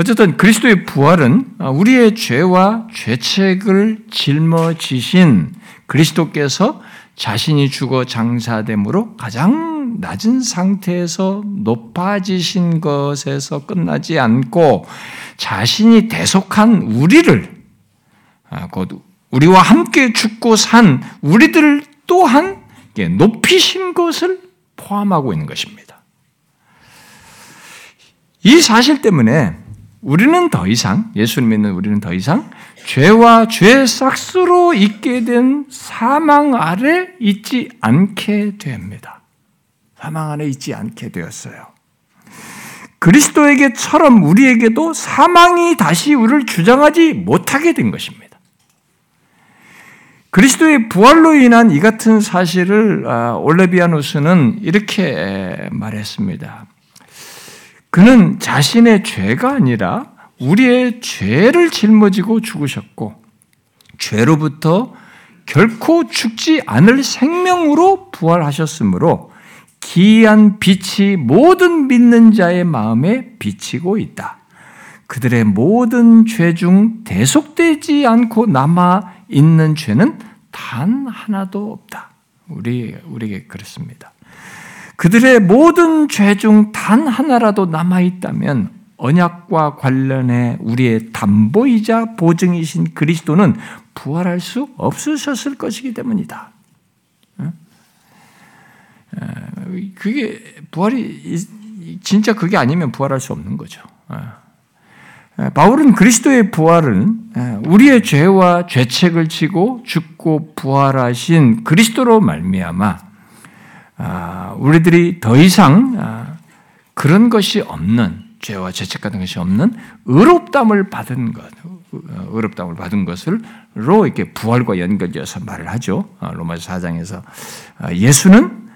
어쨌든 그리스도의 부활은 우리의 죄와 죄책을 짊어지신 그리스도께서 자신이 죽어 장사됨으로 가장 낮은 상태에서 높아지신 것에서 끝나지 않고 자신이 대속한 우리를 아, 곧 우리와 함께 죽고 산 우리들을 또한 높이신 것을 포함하고 있는 것입니다. 이 사실 때문에 우리는 더 이상 예수를 믿는 우리는 더 이상 죄와 죄 싹스로 있게 된 사망 아래 있지 않게 됩니다. 사망 아래 있지 않게 되었어요. 그리스도에게처럼 우리에게도 사망이 다시 우리를 주장하지 못하게 된 것입니다. 그리스도의 부활로 인한 이 같은 사실을 아, 올레비아누스는 이렇게 말했습니다. 그는 자신의 죄가 아니라 우리의 죄를 짊어지고 죽으셨고 죄로부터 결코 죽지 않을 생명으로 부활하셨으므로 기이한 빛이 모든 믿는 자의 마음에 비치고 있다. 그들의 모든 죄 중 대속되지 않고 남아 있는 죄는 단 하나도 없다. 우리 우리에게 그렇습니다. 그들의 모든 죄 중 단 하나라도 남아 있다면 언약과 관련해 우리의 담보이자 보증이신 그리스도는 부활할 수 없으셨을 것이기 때문이다. 그게 부활이 진짜 그게 아니면 부활할 수 없는 거죠. 바울은 그리스도의 부활은 우리의 죄와 죄책을 지고 죽고 부활하신 그리스도로 말미암아 아, 우리들이 더 이상 아, 그런 것이 없는 죄와 죄책 같은 것이 없는 의롭담을 받은 것, 의롭담을 받은 것을로 이렇게 부활과 연결되어서 말을 하죠. 아, 로마서 4장에서 예수는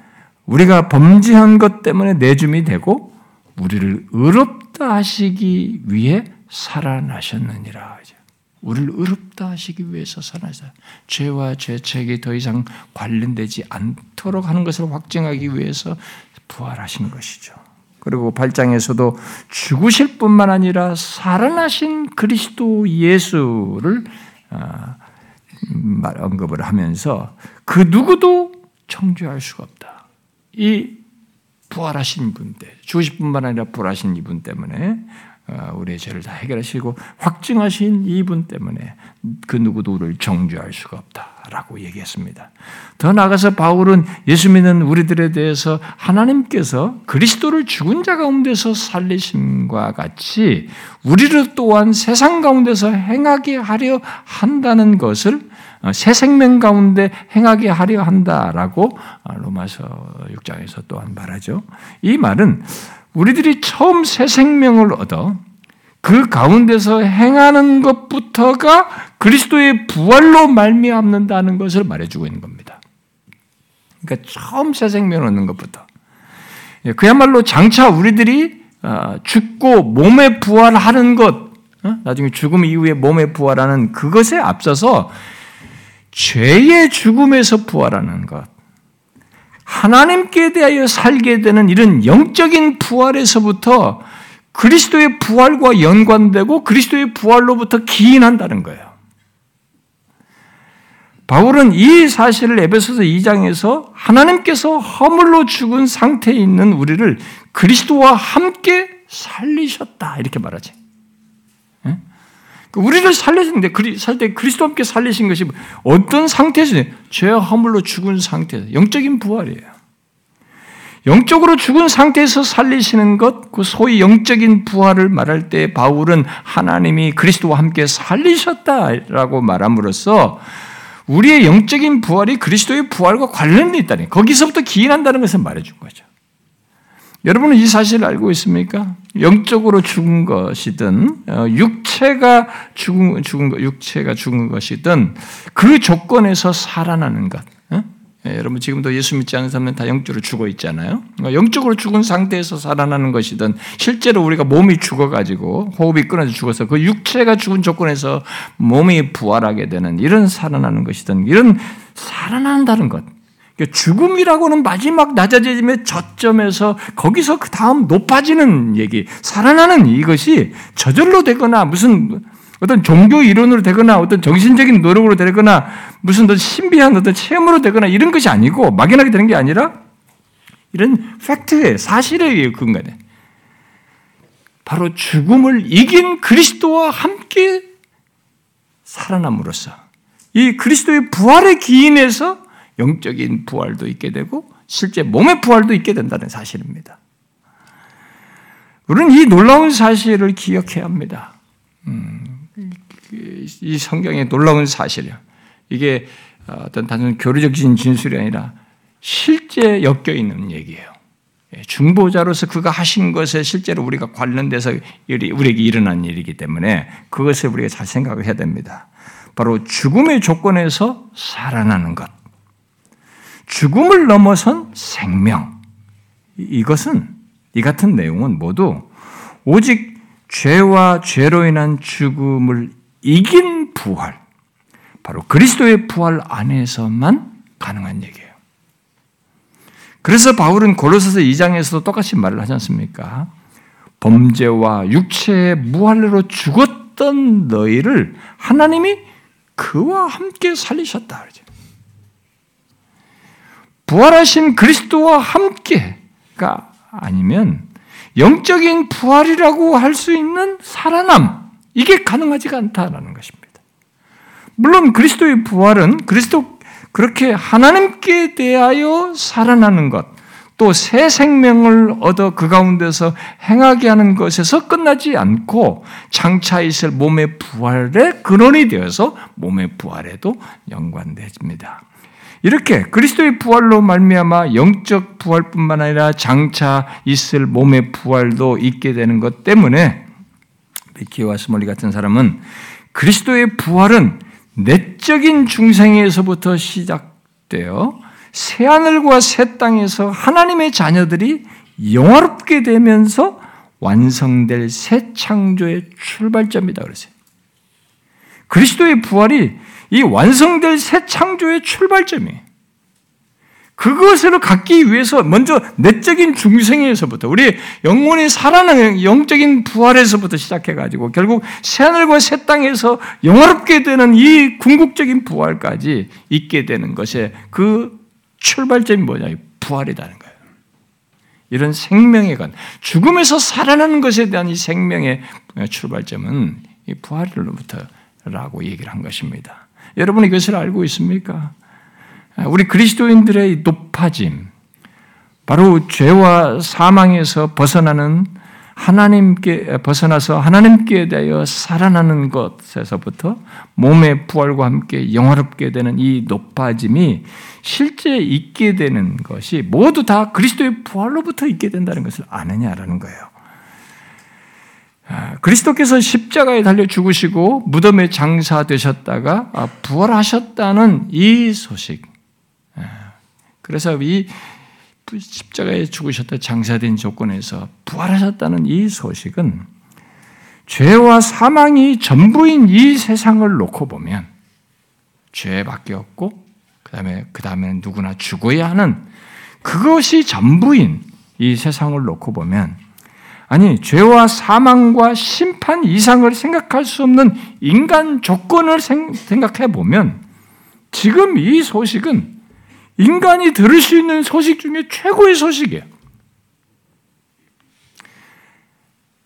우리가 범죄한 것 때문에 내줌이 되고 우리를 의롭다 하시기 위해 살아나셨느니라. 우리를 의롭다 하시기 위해서 살아서 죄와 죄책이 더 이상 관련되지 않도록 하는 것을 확증하기 위해서 부활하신 것이죠. 그리고 8장에서도 죽으실 뿐만 아니라 살아나신 그리스도 예수를 아, 언급을 하면서 그 누구도 청주할 수가 없다. 이 부활하신 분 때, 죽으실 뿐만 아니라 부활하신 이분 때문에 어, 우리의 죄를 다 해결하시고 확증하신 이분 때문에 그 누구도 우리를 정죄할 수가 없다라고 얘기했습니다. 더 나아가서 바울은 예수 믿는 우리들에 대해서 하나님께서 그리스도를 죽은 자 가운데서 살리심과 같이 우리를 또한 세상 가운데서 행하게 하려 한다는 것을 어, 새 생명 가운데 행하게 하려 한다라고 어, 로마서 6장에서 또한 말하죠. 이 말은 우리들이 처음 새 생명을 얻어 그 가운데서 행하는 것부터가 그리스도의 부활로 말미암는다는 것을 말해주고 있는 겁니다. 그러니까 처음 새 생명을 얻는 것부터 예, 그야말로 장차 우리들이 어, 죽고 몸에 부활하는 것, 어? 나중에 죽음 이후에 몸에 부활하는 그것에 앞서서 죄의 죽음에서 부활하는 것, 하나님께 대하여 살게 되는 이런 영적인 부활에서부터 그리스도의 부활과 연관되고 그리스도의 부활로부터 기인한다는 거예요. 바울은 이 사실을 에베소서 2장에서 하나님께서 허물로 죽은 상태에 있는 우리를 그리스도와 함께 살리셨다 이렇게 말하지. 예? 그 우리를 살리셨는데 살 때 그리스도와 함께 살리신 것이 어떤 상태에서 죄와 허물로 죽은 상태에서 영적인 부활이에요. 영적으로 죽은 상태에서 살리시는 것, 그 소위 영적인 부활을 말할 때 바울은 하나님이 그리스도와 함께 살리셨다라고 말함으로써 우리의 영적인 부활이 그리스도의 부활과 관련돼 있다니 거기서부터 기인한다는 것을 말해준 거죠. 여러분은 이 사실을 알고 있습니까? 영적으로 죽은 것이든 어, 육체가 죽은 죽은 것, 육체가 죽은 것이든 그 조건에서 살아나는 것. 예, 여러분 지금도 예수 믿지 않는 사람은 다 영적으로 죽어 있잖아요. 그러니까 영적으로 죽은 상태에서 살아나는 것이든 실제로 우리가 몸이 죽어가지고 호흡이 끊어져 죽어서 그 육체가 죽은 조건에서 몸이 부활하게 되는 이런 살아나는 것이든 이런 살아난다는 것. 그러니까 죽음이라고는 마지막 낮아짐의 저점에서 거기서 그 다음 높아지는 얘기, 살아나는 이것이 저절로 되거나 무슨 어떤 종교 이론으로 되거나 어떤 정신적인 노력으로 되거나 무슨 더 신비한 어떤 체험으로 되거나 이런 것이 아니고 막연하게 되는 게 아니라 이런 팩트에 사실에 의해 근거돼. 바로 죽음을 이긴 그리스도와 함께 살아남으로써 이 그리스도의 부활의 기인에서 영적인 부활도 있게 되고 실제 몸의 부활도 있게 된다는 사실입니다. 우리는 이 놀라운 사실을 기억해야 합니다. 음, 이 성경의 놀라운 사실이야. 이게 어떤 단순 교리적인 진술이 아니라 실제 엮여 있는 얘기예요. 예, 중보자로서 그가 하신 것에 실제로 우리가 관련돼서 우리에게 일어난 일이기 때문에 그것을 우리가 잘 생각을 해야 됩니다. 바로 죽음의 조건에서 살아나는 것. 죽음을 넘어선 생명. 이것은 이 같은 내용은 모두 오직 죄와 죄로 인한 죽음을 이긴 부활, 바로 그리스도의 부활 안에서만 가능한 얘기예요. 그래서 바울은 골로새서 2장에서도 똑같이 말을 하지 않습니까? 범죄와 육체의 무할례로 죽었던 너희를 하나님이 그와 함께 살리셨다 그러죠. 부활하신 그리스도와 함께가 아니면 영적인 부활이라고 할 수 있는 살아남, 이게 가능하지가 않다라는 것입니다. 물론 그리스도의 부활은 그리스도 그렇게 하나님께 대하여 살아나는 것, 또 새 생명을 얻어 그 가운데서 행하게 하는 것에서 끝나지 않고 장차 있을 몸의 부활의 근원이 되어서 몸의 부활에도 연관됩니다. 이렇게 그리스도의 부활로 말미암아 영적 부활뿐만 아니라 장차 있을 몸의 부활도 있게 되는 것 때문에 베키와 스몰리 같은 사람은 그리스도의 부활은 내적인 중생에서부터 시작되어 새 하늘과 새 땅에서 하나님의 자녀들이 영화롭게 되면서 완성될 새 창조의 출발점이다 그러세요. 그리스도의 부활이 이 완성될 새 창조의 출발점이에요. 그것을 갖기 위해서 먼저 내적인 중생에서부터 우리 영혼이 살아나는 영적인 부활에서부터 시작해가지고 결국 새하늘과 새 땅에서 영화롭게 되는 이 궁극적인 부활까지 있게 되는 것에 그 출발점이 뭐냐? 부활이라는 거예요. 이런 생명의 건 죽음에서 살아나는 것에 대한 이 생명의 출발점은 이 부활로부터라고 얘기를 한 것입니다. 여러분 이것을 알고 있습니까? 우리 그리스도인들의 높아짐, 바로 죄와 사망에서 벗어나는 하나님께 벗어나서 하나님께 대하여 살아나는 것에서부터 몸의 부활과 함께 영화롭게 되는 이 높아짐이 실제 있게 되는 것이 모두 다 그리스도의 부활로부터 있게 된다는 것을 아느냐라는 거예요. 아, 그리스도께서 십자가에 달려 죽으시고 무덤에 장사되셨다가 아, 부활하셨다는 이 소식. 아, 그래서 이 십자가에 죽으셨다 장사된 조건에서 부활하셨다는 이 소식은 죄와 사망이 전부인 이 세상을 놓고 보면 죄밖에 없고 그다음에 그다음에 누구나 죽어야 하는 그것이 전부인 이 세상을 놓고 보면 아니 죄와 사망과 심판 이상을 생각할 수 없는 인간 조건을 생각해 보면 지금 이 소식은 인간이 들을 수 있는 소식 중에 최고의 소식이에요.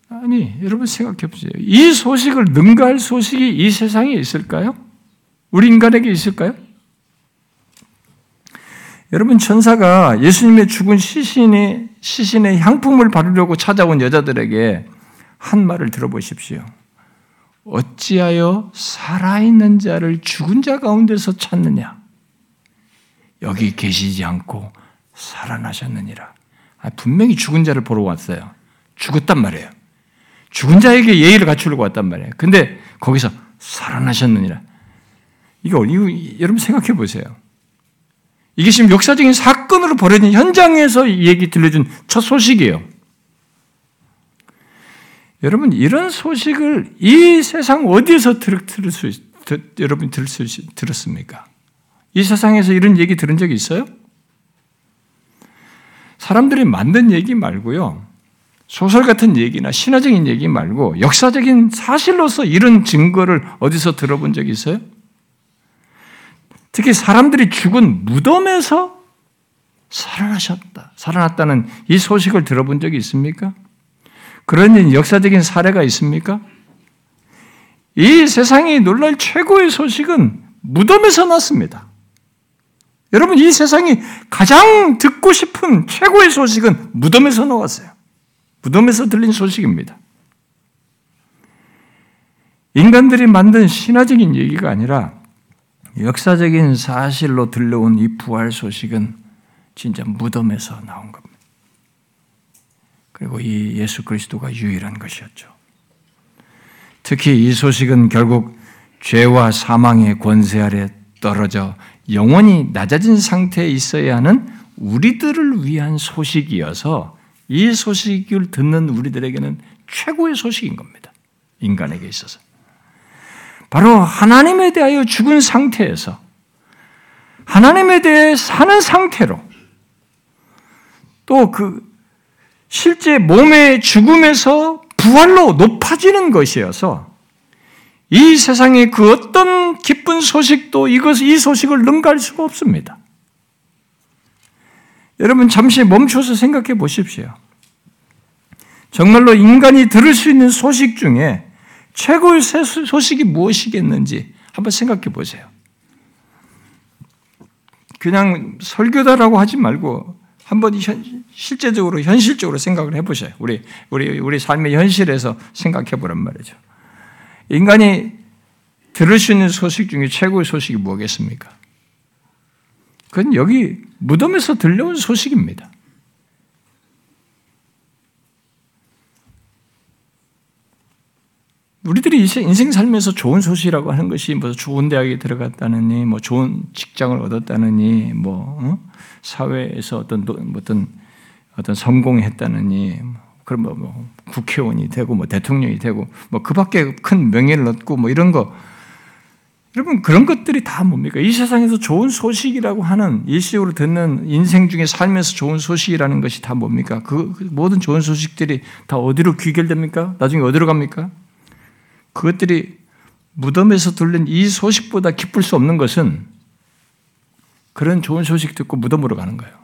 아니, 여러분 생각해 보세요. 이 소식을 능가할 소식이 이 세상에 있을까요? 우리 인간에게 있을까요? 여러분 천사가 예수님의 죽은 시신의 시신의 향품을 바르려고 찾아온 여자들에게 한 말을 들어보십시오. 어찌하여 살아있는 자를 죽은 자 가운데서 찾느냐? 여기 계시지 않고 살아나셨느니라. 아, 분명히 죽은 자를 보러 왔어요. 죽었단 말이에요. 죽은 자에게 예의를 갖추려고 왔단 말이에요. 근데 거기서 살아나셨느니라. 이거, 이거 여러분 생각해 보세요. 이게 지금 역사적인 사건으로 벌어진 현장에서 이 얘기 들려준 첫 소식이에요. 여러분 이런 소식을 이 세상 어디에서 들, 들을 수 들, 여러분 들을 수 들었습니까? 이 세상에서 이런 얘기 들은 적이 있어요? 사람들이 만든 얘기 말고요. 소설 같은 얘기나 신화적인 얘기 말고 역사적인 사실로서 이런 증거를 어디서 들어본 적이 있어요? 특히 사람들이 죽은 무덤에서 살아나셨다. 살아났다는 이 소식을 들어본 적이 있습니까? 그런 역사적인 사례가 있습니까? 이 세상이 놀랄 최고의 소식은 무덤에서 났습니다. 여러분, 이 세상이 가장 듣고 싶은 최고의 소식은 무덤에서 나왔어요. 무덤에서 들린 소식입니다. 인간들이 만든 신화적인 얘기가 아니라 역사적인 사실로 들려온 이 부활 소식은 진짜 무덤에서 나온 겁니다. 그리고 이 예수 그리스도가 유일한 것이었죠. 특히 이 소식은 결국 죄와 사망의 권세 아래 떨어져 영원히 낮아진 상태에 있어야 하는 우리들을 위한 소식이어서 이 소식을 듣는 우리들에게는 최고의 소식인 겁니다. 인간에게 있어서. 바로 하나님에 대하여 죽은 상태에서 하나님에 대해 사는 상태로 또 그 실제 몸의 죽음에서 부활로 높아지는 것이어서 이 세상의 그 어떤 기쁜 소식도 이것, 이 소식을 능가할 수가 없습니다. 여러분 잠시 멈춰서 생각해 보십시오. 정말로 인간이 들을 수 있는 소식 중에 최고의 소식이 무엇이겠는지 한번 생각해 보세요. 그냥 설교다라고 하지 말고 한번 현, 실제적으로 현실적으로 생각을 해보세요. 우리 우리 우리 삶의 현실에서 생각해 보란 말이죠. 인간이 들을 수 있는 소식 중에 최고의 소식이 뭐겠습니까? 그건 여기 무덤에서 들려온 소식입니다. 우리들이 인생 살면서 좋은 소식이라고 하는 것이 뭐 좋은 대학에 들어갔다느니, 뭐 좋은 직장을 얻었다느니, 뭐 어? 사회에서 어떤 어떤 어떤 성공했다느니, 그럼 뭐, 뭐 국회의원이 되고 뭐 대통령이 되고 뭐 그밖에 큰 명예를 얻고 뭐 이런 거 여러분 그런 것들이 다 뭡니까? 이 세상에서 좋은 소식이라고 하는 일시적으로 듣는 인생 중에 살면서 좋은 소식이라는 것이 다 뭡니까? 그, 그 모든 좋은 소식들이 다 어디로 귀결됩니까? 나중에 어디로 갑니까? 그것들이 무덤에서 들린 이 소식보다 기쁠 수 없는 것은 그런 좋은 소식 듣고 무덤으로 가는 거예요.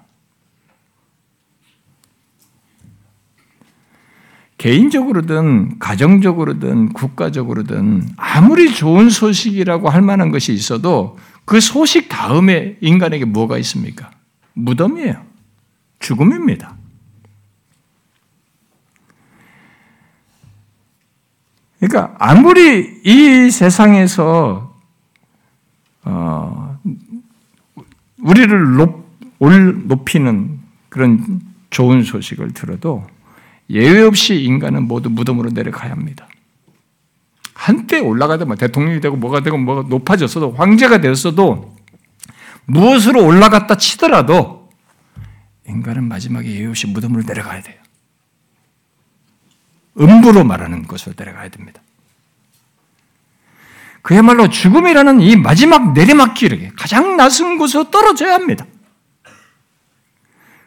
개인적으로든 가정적으로든 국가적으로든 아무리 좋은 소식이라고 할 만한 것이 있어도 그 소식 다음에 인간에게 뭐가 있습니까? 무덤이에요. 죽음입니다. 그러니까 아무리 이 세상에서 어, 우리를 높, 올 높이는 그런 좋은 소식을 들어도 예외 없이 인간은 모두 무덤으로 내려가야 합니다. 한때 올라가다 뭐 대통령이 되고 뭐가 되고 뭐가 높아졌어도 황제가 되었어도 무엇으로 올라갔다 치더라도 인간은 마지막에 예외 없이 무덤으로 내려가야 돼요. 음부로 말하는 것으로 내려가야 됩니다. 그야말로 죽음이라는 이 마지막 내리막길에 가장 낮은 곳으로 떨어져야 합니다.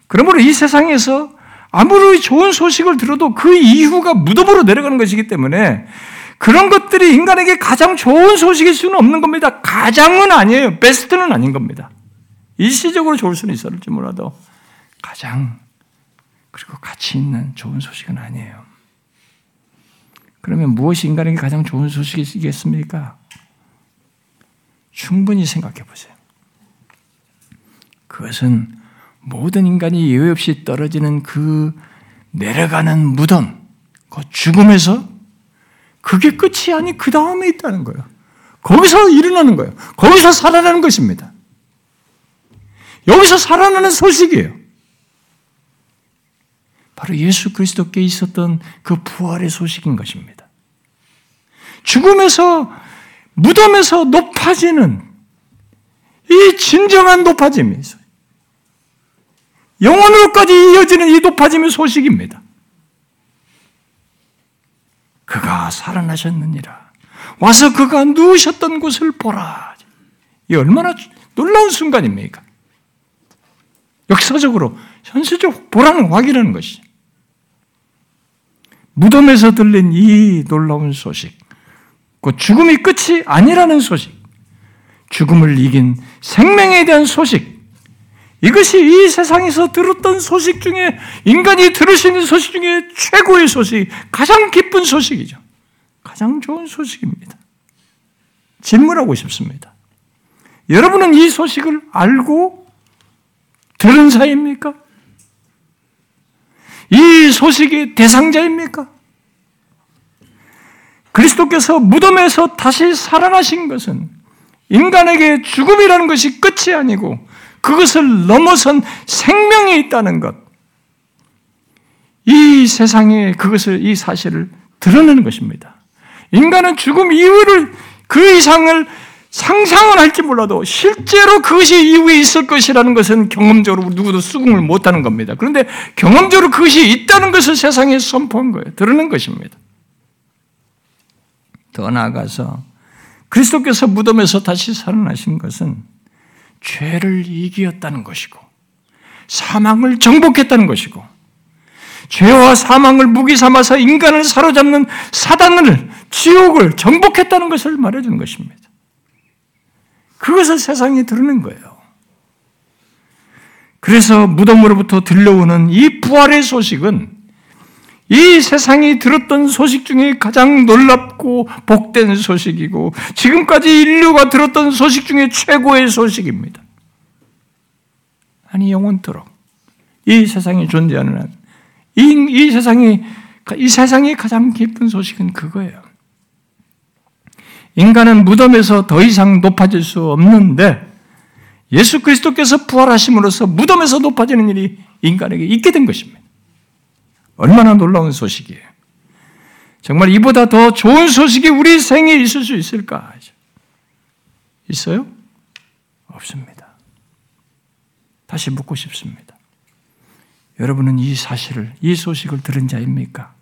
그러므로 이 세상에서 아무리 좋은 소식을 들어도 그 이후가 무덤으로 내려가는 것이기 때문에 그런 것들이 인간에게 가장 좋은 소식일 수는 없는 겁니다. 가장은 아니에요. 베스트는 아닌 겁니다. 일시적으로 좋을 수는 있을지 몰라도 가장 그리고 가치 있는 좋은 소식은 아니에요. 그러면 무엇이 인간에게 가장 좋은 소식이겠습니까? 충분히 생각해 보세요. 그것은 모든 인간이 예외 없이 떨어지는 그 내려가는 무덤, 그 죽음에서 그게 끝이 아니 그 다음에 있다는 거예요. 거기서 일어나는 거예요. 거기서 살아나는 것입니다. 여기서 살아나는 소식이에요. 바로 예수 그리스도께 있었던 그 부활의 소식인 것입니다. 죽음에서 무덤에서 높아지는 이 진정한 높아짐이 있어요. 영원으로까지 이어지는 이 높아짐의 소식입니다. 그가 살아나셨느니라. 와서 그가 누우셨던 곳을 보라. 이 얼마나 놀라운 순간입니까? 역사적으로, 현실적으로 보라는 확인하는 것이. 무덤에서 들린 이 놀라운 소식. 그 죽음이 끝이 아니라는 소식. 죽음을 이긴 생명에 대한 소식. 이것이 이 세상에서 들었던 소식 중에 인간이 들을 수 있는 소식 중에 최고의 소식, 가장 기쁜 소식이죠. 가장 좋은 소식입니다. 질문하고 싶습니다. 여러분은 이 소식을 알고 들은 사이입니까? 이 소식의 대상자입니까? 그리스도께서 무덤에서 다시 살아나신 것은 인간에게 죽음이라는 것이 끝이 아니고 그것을 넘어선 생명이 있다는 것. 이 세상에 그것을, 이 사실을 드러내는 것입니다. 인간은 죽음 이후를, 그 이상을 상상을 할지 몰라도 실제로 그것이 이후에 있을 것이라는 것은 경험적으로 누구도 수긍을 못하는 겁니다. 그런데 경험적으로 그것이 있다는 것을 세상에 선포한 거예요. 드러낸 것입니다. 더 나아가서 그리스도께서 무덤에서 다시 살아나신 것은 죄를 이기었다는 것이고 사망을 정복했다는 것이고 죄와 사망을 무기 삼아서 인간을 사로잡는 사단을 지옥을 정복했다는 것을 말해주는 것입니다. 그것을 세상에 드러낸 거예요. 그래서 무덤으로부터 들려오는 이 부활의 소식은 이 세상이 들었던 소식 중에 가장 놀랍고 복된 소식이고 지금까지 인류가 들었던 소식 중에 최고의 소식입니다. 아니 영원토록 이 세상에 존재하는 한, 이, 이 세상이 이 세상의 가장 기쁜 소식은 그거예요. 인간은 무덤에서 더 이상 높아질 수 없는데 예수 그리스도께서 부활하심으로써 무덤에서 높아지는 일이 인간에게 있게 된 것입니다. 얼마나 놀라운 소식이에요. 정말 이보다 더 좋은 소식이 우리 생에 있을 수 있을까? 있어요? 없습니다. 다시 묻고 싶습니다. 여러분은 이 사실을, 이 소식을 들은 자입니까?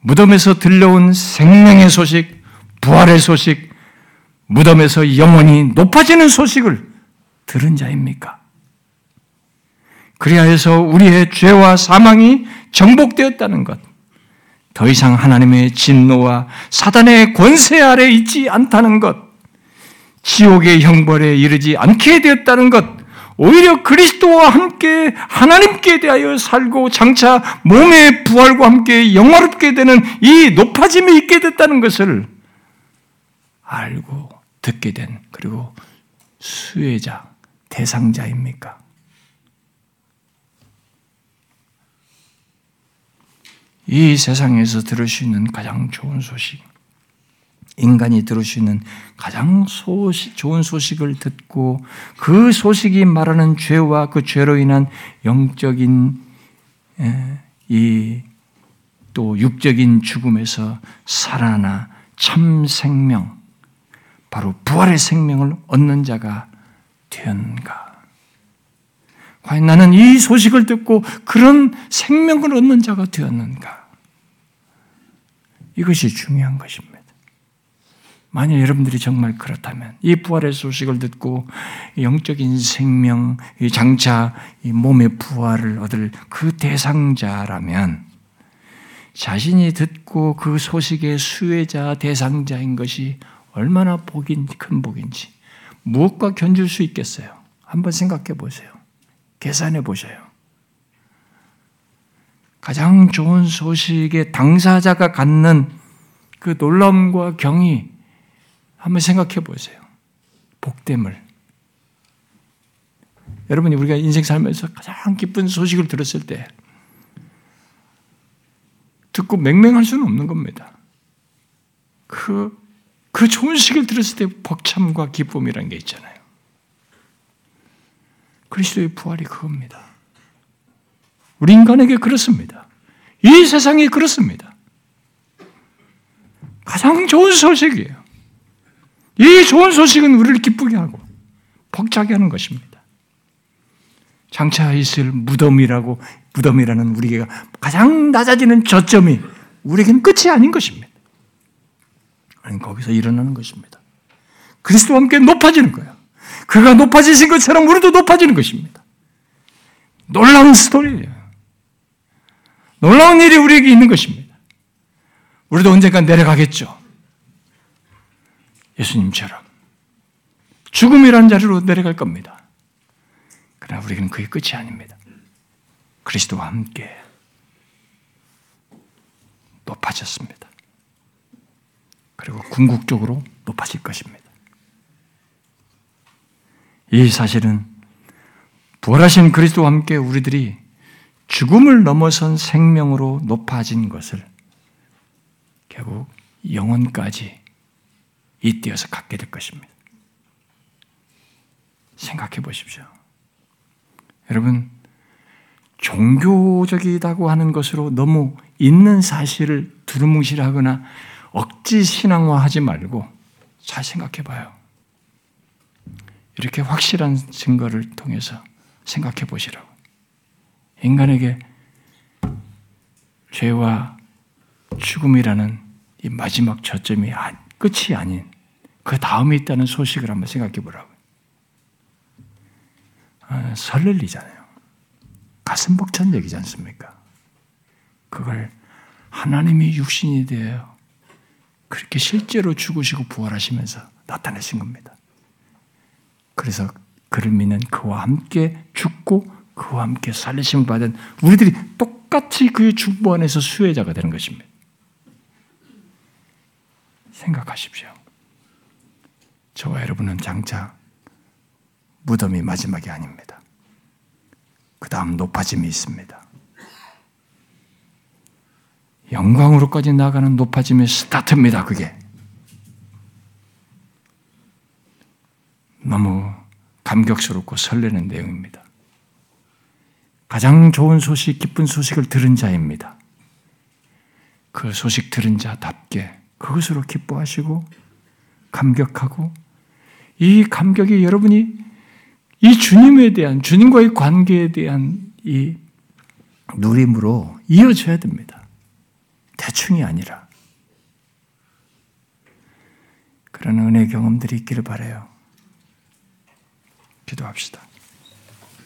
무덤에서 들려온 생명의 소식, 부활의 소식, 무덤에서 영원히 높아지는 소식을 들은 자입니까? 그리하여서 우리의 죄와 사망이 정복되었다는 것, 더 이상 하나님의 진노와 사단의 권세 아래 있지 않다는 것, 지옥의 형벌에 이르지 않게 되었다는 것, 오히려 그리스도와 함께 하나님께 대하여 살고 장차 몸의 부활과 함께 영화롭게 되는 이 높아짐이 있게 됐다는 것을 알고 듣게 된 그리고 수혜자, 대상자입니까? 이 세상에서 들을 수 있는 가장 좋은 소식, 인간이 들을 수 있는 가장 소식, 좋은 소식을 듣고 그 소식이 말하는 죄와 그 죄로 인한 영적인 이 육적인 죽음에서 살아나 참 생명, 바로 부활의 생명을 얻는 자가 되었는가? 과연 나는 이 소식을 듣고 그런 생명을 얻는 자가 되었는가? 이것이 중요한 것입니다. 만약 여러분들이 정말 그렇다면 이 부활의 소식을 듣고 영적인 생명, 장차 이 몸의 부활을 얻을 그 대상자라면 자신이 듣고 그 소식의 수혜자, 대상자인 것이 얼마나 복인, 큰 복인지 무엇과 견줄 수 있겠어요? 한번 생각해 보세요. 계산해 보셔요. 가장 좋은 소식의 당사자가 갖는 그 놀라움과 경이 한번 생각해 보세요. 복됨을. 여러분이 우리가 인생 살면서 가장 기쁜 소식을 들었을 때 듣고 맹맹할 수는 없는 겁니다. 그, 그 좋은 소식을 들었을 때 벅참과 기쁨이라는 게 있잖아요. 그리스도의 부활이 그겁니다. 우리 인간에게 그렇습니다. 이 세상이 그렇습니다. 가장 좋은 소식이에요. 이 좋은 소식은 우리를 기쁘게 하고 벅차게 하는 것입니다. 장차 있을 무덤이라고 무덤이라는 우리가 가장 낮아지는 저점이 우리에게는 끝이 아닌 것입니다. 아니 거기서 일어나는 것입니다. 그리스도와 함께 높아지는 거예요. 그가 높아지신 것처럼 우리도 높아지는 것입니다. 놀라운 스토리예요. 놀라운 일이 우리에게 있는 것입니다. 우리도 언젠가 내려가겠죠. 예수님처럼. 죽음이라는 자리로 내려갈 겁니다. 그러나 우리는 그게 끝이 아닙니다. 그리스도와 함께 높아졌습니다. 그리고 궁극적으로 높아질 것입니다. 이 사실은 부활하신 그리스도와 함께 우리들이 죽음을 넘어선 생명으로 높아진 것을 결국 영원까지 잇대어서 갖게 될 것입니다. 생각해 보십시오. 여러분, 종교적이다고 하는 것으로 너무 있는 사실을 두루뭉실하거나 억지 신앙화하지 말고 잘 생각해 봐요. 이렇게 확실한 증거를 통해서 생각해 보시라고. 인간에게 죄와 죽음이라는 이 마지막 저점이 끝이 아닌 그 다음에 있다는 소식을 한번 생각해 보라고. 아, 설렐리잖아요. 가슴 벅찬 얘기지 않습니까? 그걸 하나님이 육신이 되어 그렇게 실제로 죽으시고 부활하시면서 나타내신 겁니다. 그래서 그를 믿는 그와 함께 죽고 그와 함께 살리심을 받은 우리들이 똑같이 그의 중보 안에서 수혜자가 되는 것입니다. 생각하십시오. 저와 여러분은 장차 무덤이 마지막이 아닙니다. 그 다음 높아짐이 있습니다. 영광으로까지 나가는 높아짐의 스타트입니다, 그게. 너무 감격스럽고 설레는 내용입니다. 가장 좋은 소식, 기쁜 소식을 들은 자입니다. 그 소식 들은 자답게 그것으로 기뻐하시고 감격하고 이 감격이 여러분이 이 주님에 대한 주님과의 관계에 대한 이 누림으로 이어져야 됩니다. 대충이 아니라 그런 은혜 경험들이 있기를 바래요. 기도합시다.